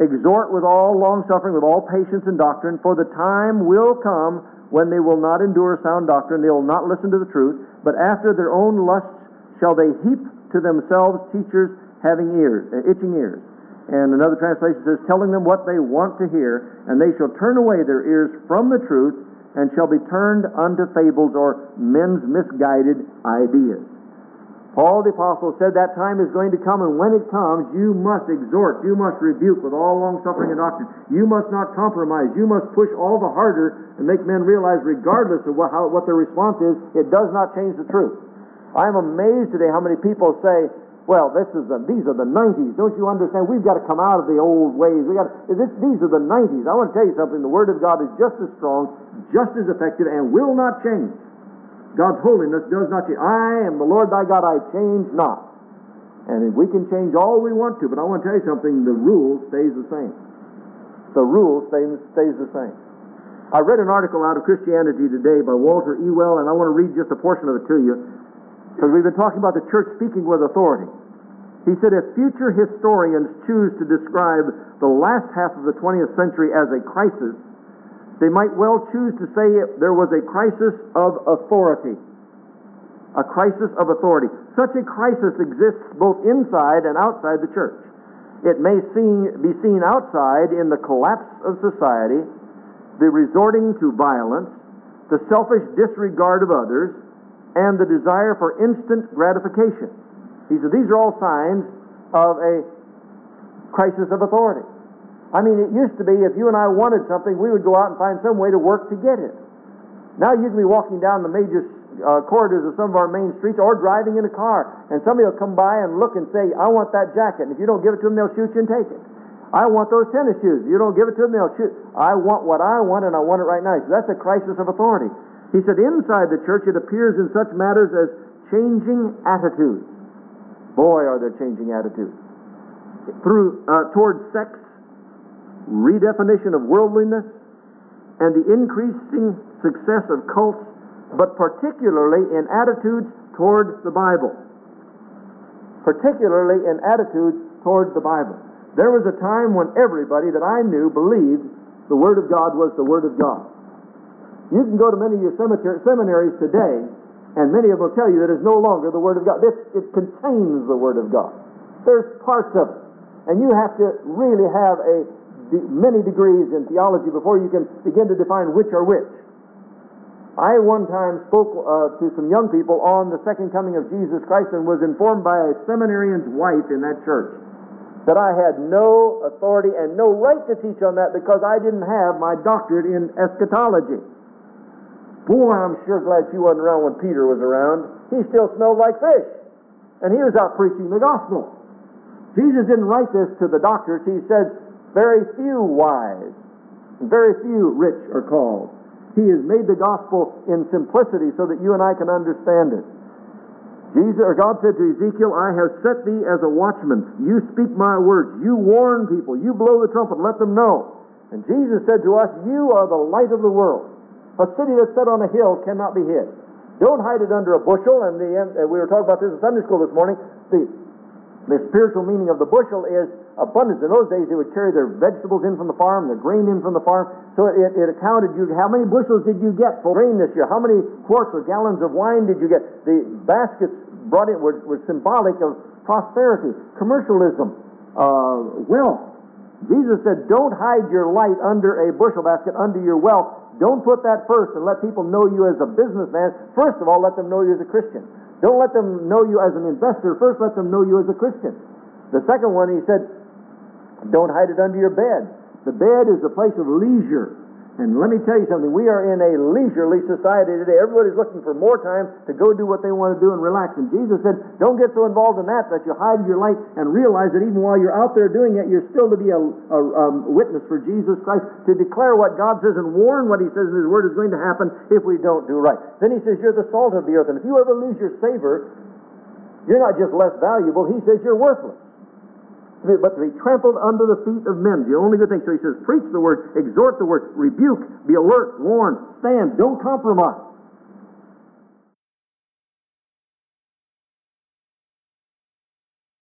Speaker 3: Exhort with all longsuffering, with all patience and doctrine, for the time will come when they will not endure sound doctrine, they will not listen to the truth, but after their own lusts shall they heap to themselves teachers having ears, uh, itching ears. And another translation says, telling them what they want to hear, and they shall turn away their ears from the truth, and shall be turned unto fables or men's misguided ideas. Paul the Apostle said that time is going to come, and when it comes, you must exhort, you must rebuke with all long suffering and doctrine. You must not compromise. You must push all the harder and make men realize, regardless of what, how, what their response is, it does not change the truth. I'm amazed today how many people say, well, this is the, these are the 90s. Don't you understand? We've got to come out of the old ways. We got to, this, these are the 90s. I want to tell you something. The Word of God is just as strong, just as effective, and will not change. God's holiness does not change. I am the Lord thy God, I change not. And we can change all we want to, but I want to tell you something, the rule stays the same. The rule stays, stays the same. I read an article out of Christianity Today by Walter Elwell, and I want to read just a portion of it to you, because we've been talking about the church speaking with authority. He said, if future historians choose to describe the last half of the 20th century as a crisis, they might well choose to say there was a crisis of authority. A crisis of authority. Such a crisis exists both inside and outside the church. It may seen, be seen outside in the collapse of society, the resorting to violence, the selfish disregard of others, and the desire for instant gratification. He said these are all signs of a crisis of authority. I mean, it used to be if you and I wanted something, we would go out and find some way to work to get it. Now you can be walking down the major uh, corridors of some of our main streets or driving in a car, and somebody will come by and look and say, I want that jacket. And if you don't give it to them, they'll shoot you and take it. I want those tennis shoes. You don't give it to them, they'll shoot. I want what I want, and I want it right now. So that's a crisis of authority. He said, inside the church, it appears in such matters as changing attitudes. Boy, are there changing attitudes. Through, uh, toward sex redefinition of worldliness, and the increasing success of cults, but particularly in attitudes toward the Bible. Particularly in attitudes toward the Bible. There was a time when everybody that I knew believed the Word of God was the Word of God. You can go to many of your seminaries today, and many of them will tell you that it's no longer the Word of God. This, it contains the Word of God. There's parts of it. And you have to really have a many degrees in theology before you can begin to define which are which.
Speaker 2: I one time spoke uh, to some young people on the second coming of Jesus Christ and was informed by a seminarian's wife in that church that I had no authority and no right to teach on that because I didn't have my doctorate in eschatology. Boy, I'm sure glad she wasn't around when Peter was around. He still smelled like fish. And he was out preaching the gospel. Jesus didn't write this to the doctors. He said, very few wise, very few rich are called. He has made the gospel in simplicity so that you and I can understand it. Jesus or God said to Ezekiel, I have set thee as a watchman. You speak my words. You warn people. You blow the trumpet. Let them know. And Jesus said to us, You are the light of the world. A city that's set on a hill cannot be hid. Don't hide it under a bushel. And the, uh, we were talking about this in Sunday school this morning. The, the spiritual meaning of the bushel is abundance. In those days, they would carry their vegetables in from the farm, their grain in from the farm. So it, it accounted you how many bushels did you get for grain this year? How many quarts or gallons of wine did you get? The baskets brought in were, were symbolic of prosperity, commercialism, uh, wealth. Jesus said, Don't hide your light under a bushel basket, under your wealth. Don't put that first and let people know you as a businessman. First of all, let them know you as a Christian. Don't let them know you as an investor. First, let them know you as a Christian. The second one, he said, don't hide it under your bed. The bed is a place of leisure. And let me tell you something, we are in a leisurely society today. Everybody's looking for more time to go do what they want to do and relax. And Jesus said, don't get so involved in that that you hide your light and realize that even while you're out there doing it, you're still to be a, a um, witness for Jesus Christ, to declare what God says and warn what He says in His Word is going to happen if we don't do right. Then He says, you're the salt of the earth. And if you ever lose your savor, you're not just less valuable, He says you're worthless but to be trampled under the feet of men. The only good thing. So he says, preach the word, exhort the word, rebuke, be alert, warn, stand, don't compromise.